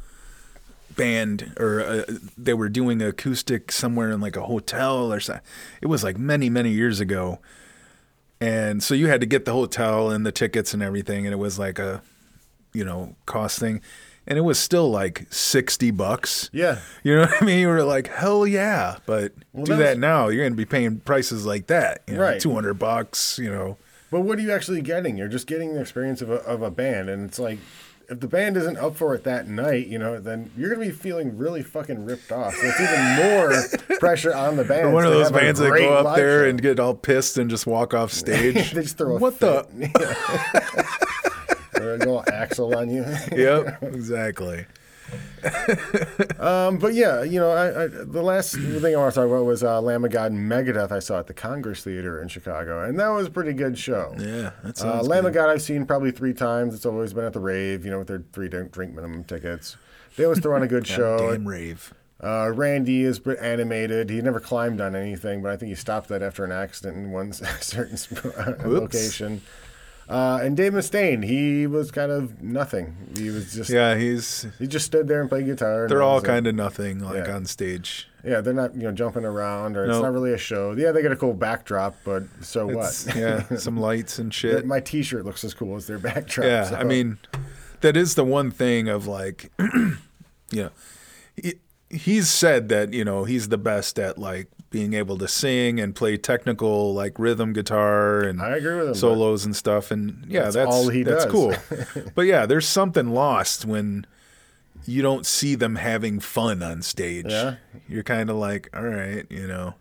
band, or uh, they were doing acoustic somewhere in like a hotel or something. It was like many, many years ago. And so you had to get the hotel and the tickets and everything, and it was like a, you know, cost thing. And it was still like 60 bucks. Yeah. You know what I mean? You were like, hell yeah. But do that that now, you're going to be paying prices like that. You know, Right. 200 bucks, you know. But what are you actually getting? You're just getting the experience of a, of a band, and it's like if the band isn't up for it that night, you know, then you're gonna be feeling really fucking ripped off. So it's even more [LAUGHS] pressure on the band. One of those bands that go up there show. and get all pissed and just walk off [LAUGHS] stage. they just throw a what fit. the? or go Axl on you. [LAUGHS] yep, exactly. [LAUGHS] Um, but yeah, you know, I, I, the last thing I want to talk about was uh, Lamb of God and Megadeth. I saw at the Congress Theater in Chicago, and that was a pretty good show. Yeah, that Uh, Lamb good. of God, I've seen probably three times. It's always been at the rave, you know, with their three drink drink minimum tickets. They always throw on a good [LAUGHS] show. Damn rave. Uh, Randy is animated. He never climbed on anything, but I think he stopped that after an accident in one [LAUGHS] certain location. Uh, and Dave Mustaine, he was kind of nothing. He was just Yeah, he's. he just stood there and played guitar. and They're all kind of nothing like Yeah. on stage. yeah. They're not you know jumping around or it's not really a show. Yeah, they got a cool backdrop, but so It's, what? yeah, [LAUGHS] some lights and shit. My T-shirt looks as cool as their backdrop. Yeah, so- I mean, that is the one thing of like, [CLEARS THROAT] you know, he, he's said that you know he's the best at like being able to sing and play technical like rhythm guitar and I agree with him, solos and stuff. And yeah, That's that's all he that's does. cool. [LAUGHS] but yeah, there's something lost when you don't see them having fun on stage. Yeah. You're kind of like, all right, you know.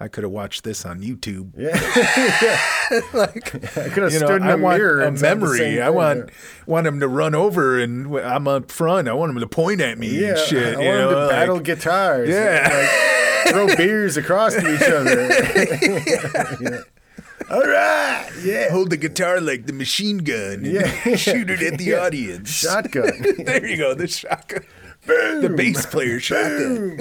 I could have watched this on YouTube. yeah, [LAUGHS] [LAUGHS] like I could have You know, stood in I a want mirror a and said the memory. I want want him to run over and I'm up front. I want him to point at me Yeah, and shit. I you want know, them to like- battle guitars. Yeah. like, throw beers across to each other. Yeah. [LAUGHS] All right, yeah, hold the guitar like the machine gun. And Yeah. [LAUGHS] shoot it at the Yeah. audience. shotgun. [LAUGHS] there you go. The shotgun. The bass player shotgun.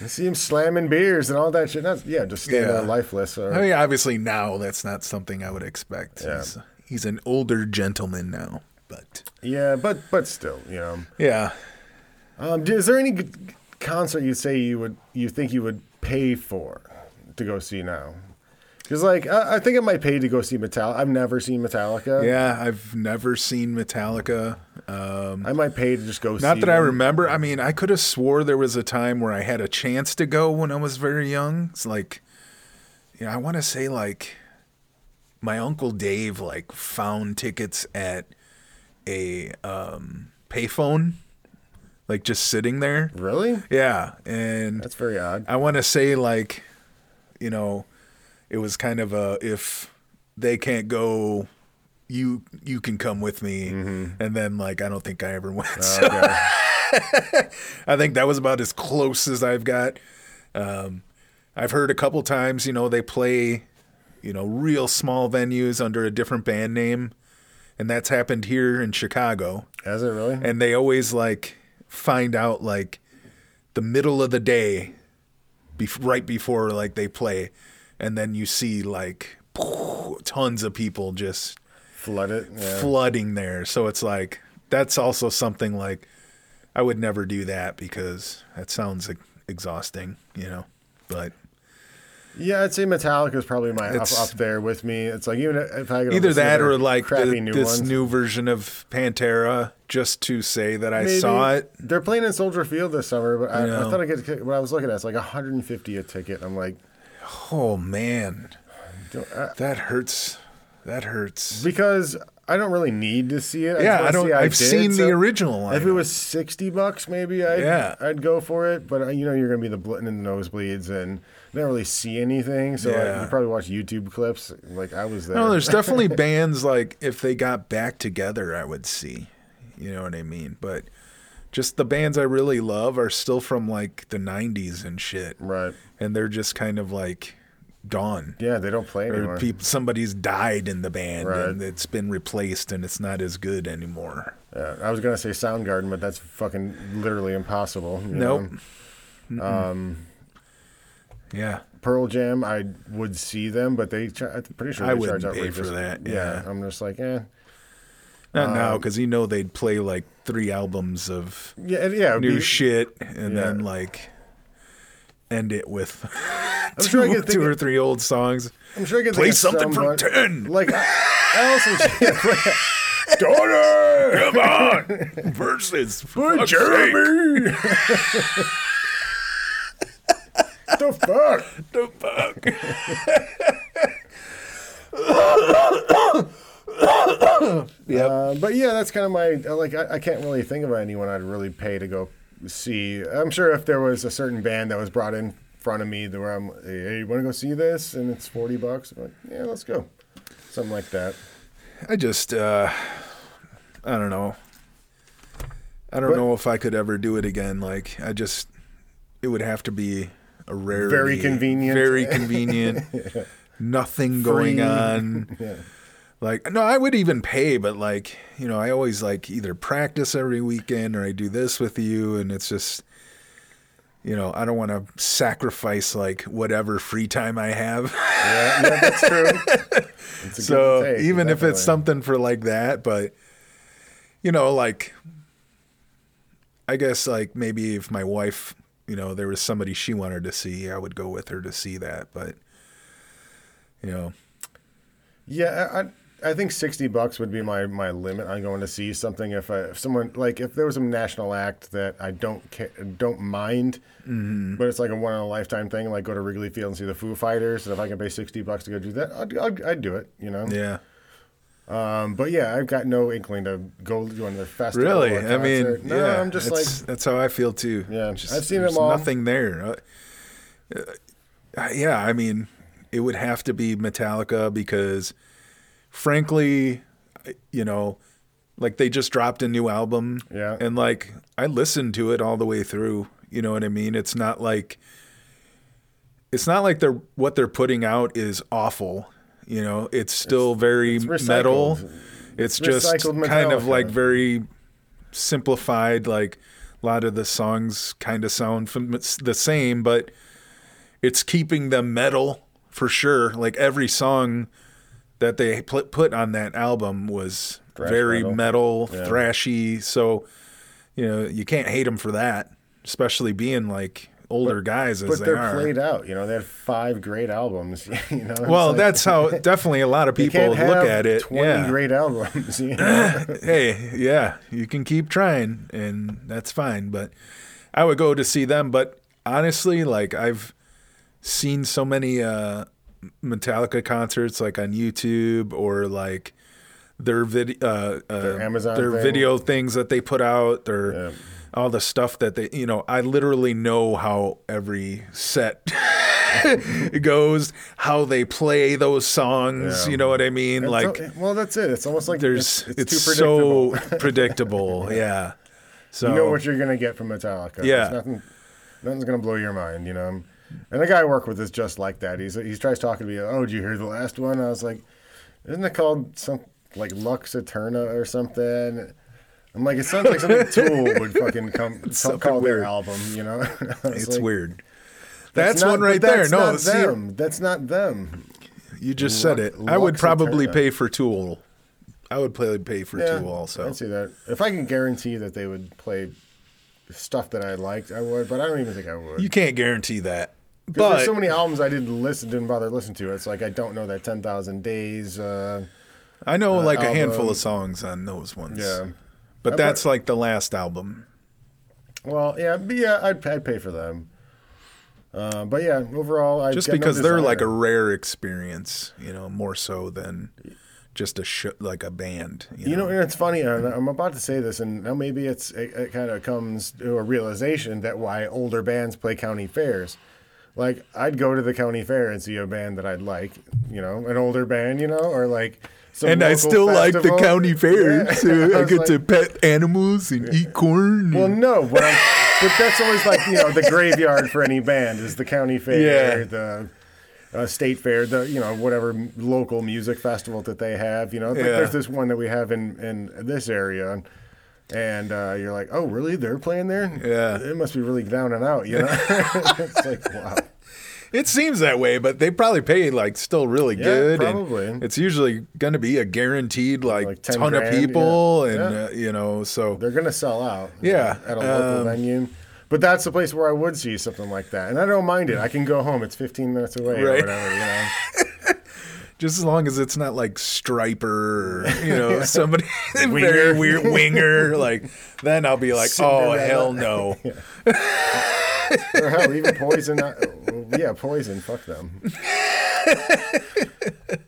I see him slamming beers and all that shit. That's, yeah, just staying Yeah. lifeless. Or, I mean, obviously now that's not something I would expect. Yeah. He's, he's an older gentleman now, but yeah, but but still, you know. yeah. Um, is there any g- concert you say you would you think you would pay for to go see now? Because like I, I think I might pay to go see Metallica. I've never seen Metallica. Yeah, I've never seen Metallica. Um, I might pay to just go see. Not that I remember. I mean, I could have swore there was a time where I had a chance to go when I was very young. It's like, yeah, I want to say like my uncle Dave like found tickets at a um, payphone, like just sitting there. Really? Yeah, and That's very odd. I want to say like, you know, it was kind of a if they can't go, you you can come with me, and then like I don't think I ever went. [LAUGHS] Okay. [LAUGHS] I think that was about as close as I've got. Um, I've heard a couple times, you know, they play, you know, real small venues under a different band name, and that's happened here in Chicago Has it really? and they always like find out like the middle of the day bef- right before like they play and then you see like tons of people just Flood it. Yeah. flooding there so it's like that's also something like i would never do that because that sounds like exhausting you know but Yeah, I'd say Metallica is probably my up, It's- up there with me. It's like even if I could either that their or like crappy the, new this ones. new version of pantera just to say that i Maybe. saw it They're playing in Soldier Field this summer, but I, I, know. thought I get when I was looking at it, it's like 150 a ticket. I'm like, oh man don't- I- That hurts. that hurts. because I don't really need to see it. Yeah, I don't. I've seen the original. One. If it was sixty bucks, maybe I'd Yeah. I'd go for it. But uh, you know, you're gonna be the bl- in the nosebleeds and not really see anything. So I, you probably watch YouTube clips. Like I was there. No, there's definitely [LAUGHS] bands like if they got back together, I would see. You know what I mean? But just the bands I really love are still from like the '90s and shit, right. and they're just kind of like gone. Yeah, they don't play anymore. Or people, somebody's died in the band Right. and it's been replaced and it's not as good anymore. Yeah, I was gonna say Soundgarden, but that's fucking literally impossible. you Nope. Um, Yeah. Pearl Jam, I would see them, but they. Char- I'm pretty sure I they wouldn't charge pay for that, Yeah. yeah. I'm just like, eh. Not now Um, because you know they'd play like three albums of Yeah, yeah. new be- shit and Yeah. then like end it with [LAUGHS] two, sure I think two or three old songs. I'm sure I could Play something from 10. Like Allison. [LAUGHS] Daughter, [LAUGHS] come on, versus for Jeremy. The fuck? The fuck? [LAUGHS] Uh, but yeah, that's kind of my like. I, I can't really think of anyone I'd really pay to go see. I'm sure if there was a certain band that was brought in front of me, where I'm, hey, you want to go see this, and it's forty bucks. I'm like, yeah, let's go. Something like that. I just, uh, I don't know. I don't But- know if I could ever do it again. Like, I just, it would have to be a rarity. Very convenient. Very convenient. [LAUGHS] Nothing going on. [LAUGHS] Yeah. Like, no, I would even pay, but like, you know, I always like either practice every weekend or I do this with you, and it's just, you know, I don't want to sacrifice like whatever free time I have. Yeah, yeah, that's true. [LAUGHS] So take, even if it's something for like that, but you know, like I guess like maybe if my wife, you know, there was somebody she wanted to see, I would go with her to see that. But you know, Yeah, I, I think sixty bucks would be my, my limit on going to see something. If, I, if someone like if there was a national act that I don't ca- don't mind, Mm-hmm. but it's like a one in a lifetime thing, like go to Wrigley Field and see the Foo Fighters, and if I can pay sixty bucks to go do that, I'd, I'd, I'd do it. You know. yeah. Um, but yeah, I've got no inkling to go to another festival. Really? I mean, no, yeah, I'm just like that's, that's how I feel too. Yeah, Just- I've seen them all. Nothing there. Uh, uh, yeah, I mean, it would have to be Metallica because, frankly, you know, like they just dropped a new album. Yeah. and like I listened to it all the way through. You know what I mean? It's not like it's not like they're what they're putting out is awful. You know, it's still very it's metal. It's It's just kind of like very simplified. Like a lot of the songs kind of sound it's the same, but it's keeping them metal for sure. Like every song that they put on that album was Thrash very metal. metal, thrashy. So you know you can't hate them for that, especially being like older guys as But they they're played out. You know, they had five great albums. [LAUGHS] You know, well, like- that's how [LAUGHS] definitely a lot of people look at it. Twenty yeah. great albums. [LAUGHS] You know? hey, yeah, you can keep trying, and that's fine. But I would go to see them. But honestly, like I've seen so many uh, Metallica concerts, like on YouTube or like their video, uh, uh, Their Amazon their thing. video things that they put out, their Yeah. All the stuff that they, you know, I literally know how every set [LAUGHS] goes, how they play those songs. Yeah. You know what I mean? It's like o- well, that's it. It's almost like there's it's, it's, it's, too predictable. so predictable. [LAUGHS] Yeah. So you know what you're gonna get from Metallica. Yeah. There's nothing, nothing's gonna blow your mind. You know. And the guy I work with is just like that. He's he tries talking to me. Oh, did you hear the last one? I was like, isn't it called some like Lux Eterna or something? I'm like, it sounds like something [LAUGHS] Tool would fucking come call, something call their album. You know. [LAUGHS] It's like, weird. That's, not- one right there. that's No, not them. That's not them. you just said it. Lux- I would probably Eterna. pay for Tool. I would probably pay for Yeah, Tool also. I'd see that. If I can guarantee that they would play stuff that I liked, I would. But I don't even think I would. You can't guarantee that. But there's so many albums I didn't listen, didn't bother listening to. It's like I don't know that Ten Thousand Days. Uh, I know like a handful of songs on those ones. yeah. But I that's put- like the last album. Well, yeah, yeah, I'd, I'd pay for them. Uh, but yeah, overall, I Just because they're like a rare experience, you know, more so than just a sh- like a band. You, You know, and it's funny. I'm about to say this, and now maybe it's it, it kind of comes to a realization that why older bands play county fairs. Like I'd go to the county fair and see a band that I'd like, you know, an older band, you know, or like. And I still like the county fair, Yeah. so [LAUGHS] I I get like- to pet animals and eat corn. Well, no, but, but that's always like you know the graveyard for any band is the county [LAUGHS] fair, Yeah. the uh, state fair, the you know whatever local music festival that they have. You know, Like, Yeah. there's this one that we have in in this area, and, and uh, you're like, oh, really? They're playing there? Yeah. it must be really down and out. You know, [LAUGHS] it's like wow. It seems that way, but they probably pay like still really Yeah, good. and probably. it's usually going to be a guaranteed like, Like 10 ton of people, yeah. and Yeah. Uh, you know, so They're gonna sell out. Yeah, at a local um, venue. But that's the place where I would see something like that, and I don't mind it. I can go home. It's 15 minutes away or Right. whatever. You know. [LAUGHS] just as long as it's not like Stryper, or, you know, [LAUGHS] somebody [LAUGHS] very weird winger, like then I'll be like, oh hell no. or hell, even poison. uh, yeah, poison. Fuck them. [LAUGHS]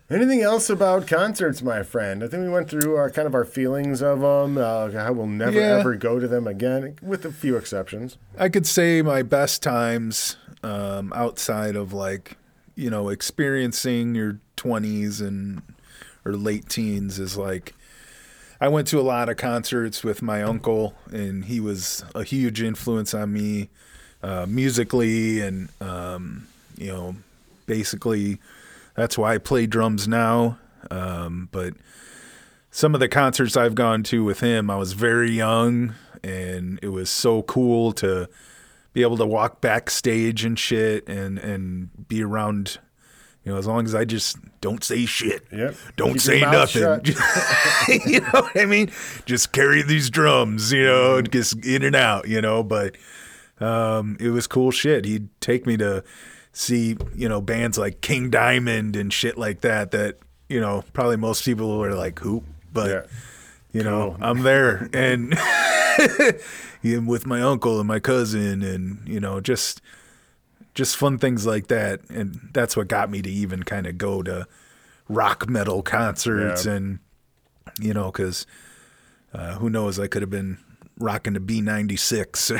Anything else about concerts, my friend? I think we went through our kind of our feelings of them. Uh, how we'll never Yeah. ever go to them again, with a few exceptions. I could say my best times um, outside of like, you know, experiencing your 20s and or late teens is like I went to a lot of concerts with my uncle, and he was a huge influence on me uh, musically, and um, you know, basically that's why I play drums now. Um, but some of the concerts I've gone to with him, I was very young, and it was so cool to be able to walk backstage and shit, and and be around. You know, as long as I just don't say shit, Yep. don't Keep say nothing. [LAUGHS] you know what I mean? Just carry these drums, you know, Mm-hmm. just in and out, you know. But um, it was cool shit. He'd take me to see, you know, bands like King Diamond and shit like that. That you know, probably most people were like, "Who?" But Yeah. you know, I'm there and [LAUGHS] with my uncle and my cousin, and you know, just just fun things like that. And that's what got me to even kind of go to rock metal concerts Yeah. and you know, because uh, who knows, I could have been rocking the B96 [LAUGHS]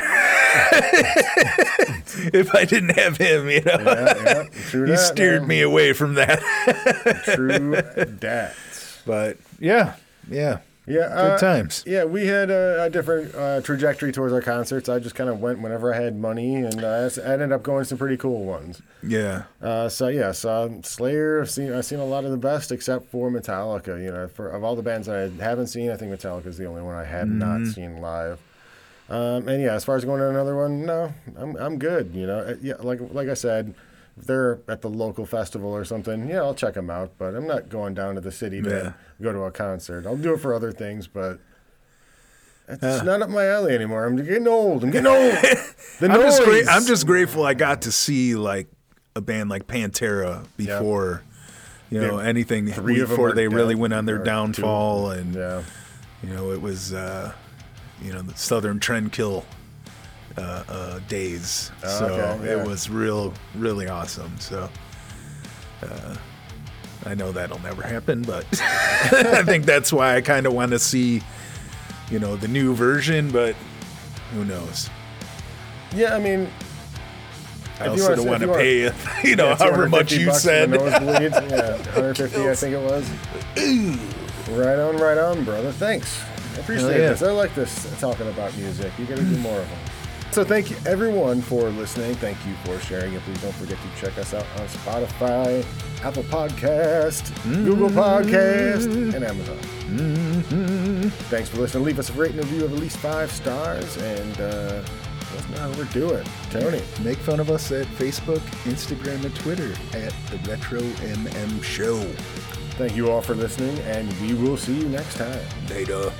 [LAUGHS] if I didn't have him, you know. Yeah, yeah, true [LAUGHS] he that, steered me away from that. True [LAUGHS] that. But yeah, yeah. Yeah, Good uh, times. Yeah, we had a, a different uh, trajectory towards our concerts. I just kind of went whenever I had money, and uh, I ended up going to some pretty cool ones. Yeah. Uh, so yeah, so Slayer. I've seen I've seen a lot of the best, except for Metallica. You know, for of all the bands I haven't seen, I think Metallica is the only one I have not seen live. Um, and yeah, as far as going to another one, no, I'm I'm good. You know, Uh, yeah, like like I said, if they're at the local festival or something, yeah, I'll check them out. But I'm not going down to the city to Yeah. go to a concert. I'll do it for other things, but. It's not up my alley anymore. I'm getting old. I'm getting old. [LAUGHS] The I'm just, gra- I'm just grateful I got to see like a band like Pantera before, you know, Yeah. anything before they really went on their or two. downfall, and Yeah. you know, it was, uh, you know, the Southern Trendkill uh, uh, days. Oh, so okay, yeah. it was real, really awesome. So. Uh, I know that'll never happen, but [LAUGHS] I think that's why I kind of want to see, you know, the new version. But who knows? Yeah, I mean, I also don't want to pay, [LAUGHS] you know, Yeah, however much you said. [LAUGHS] Yeah, 150, I think it was. Right on, right on, brother. Thanks. I appreciate yeah. this. I like this talking about music. You got to do more of them. So thank you everyone for listening. Thank you for sharing it. Please don't forget to check us out on Spotify, Apple Podcast, Google Podcast, and Amazon. Thanks for listening. Leave us a rating review of at least five stars, and uh, let us know how we're doing. Tony. Make fun of us at Facebook, Instagram, and Twitter at the Retro MM Show. Thank you all for listening, and we will see you next time. Later.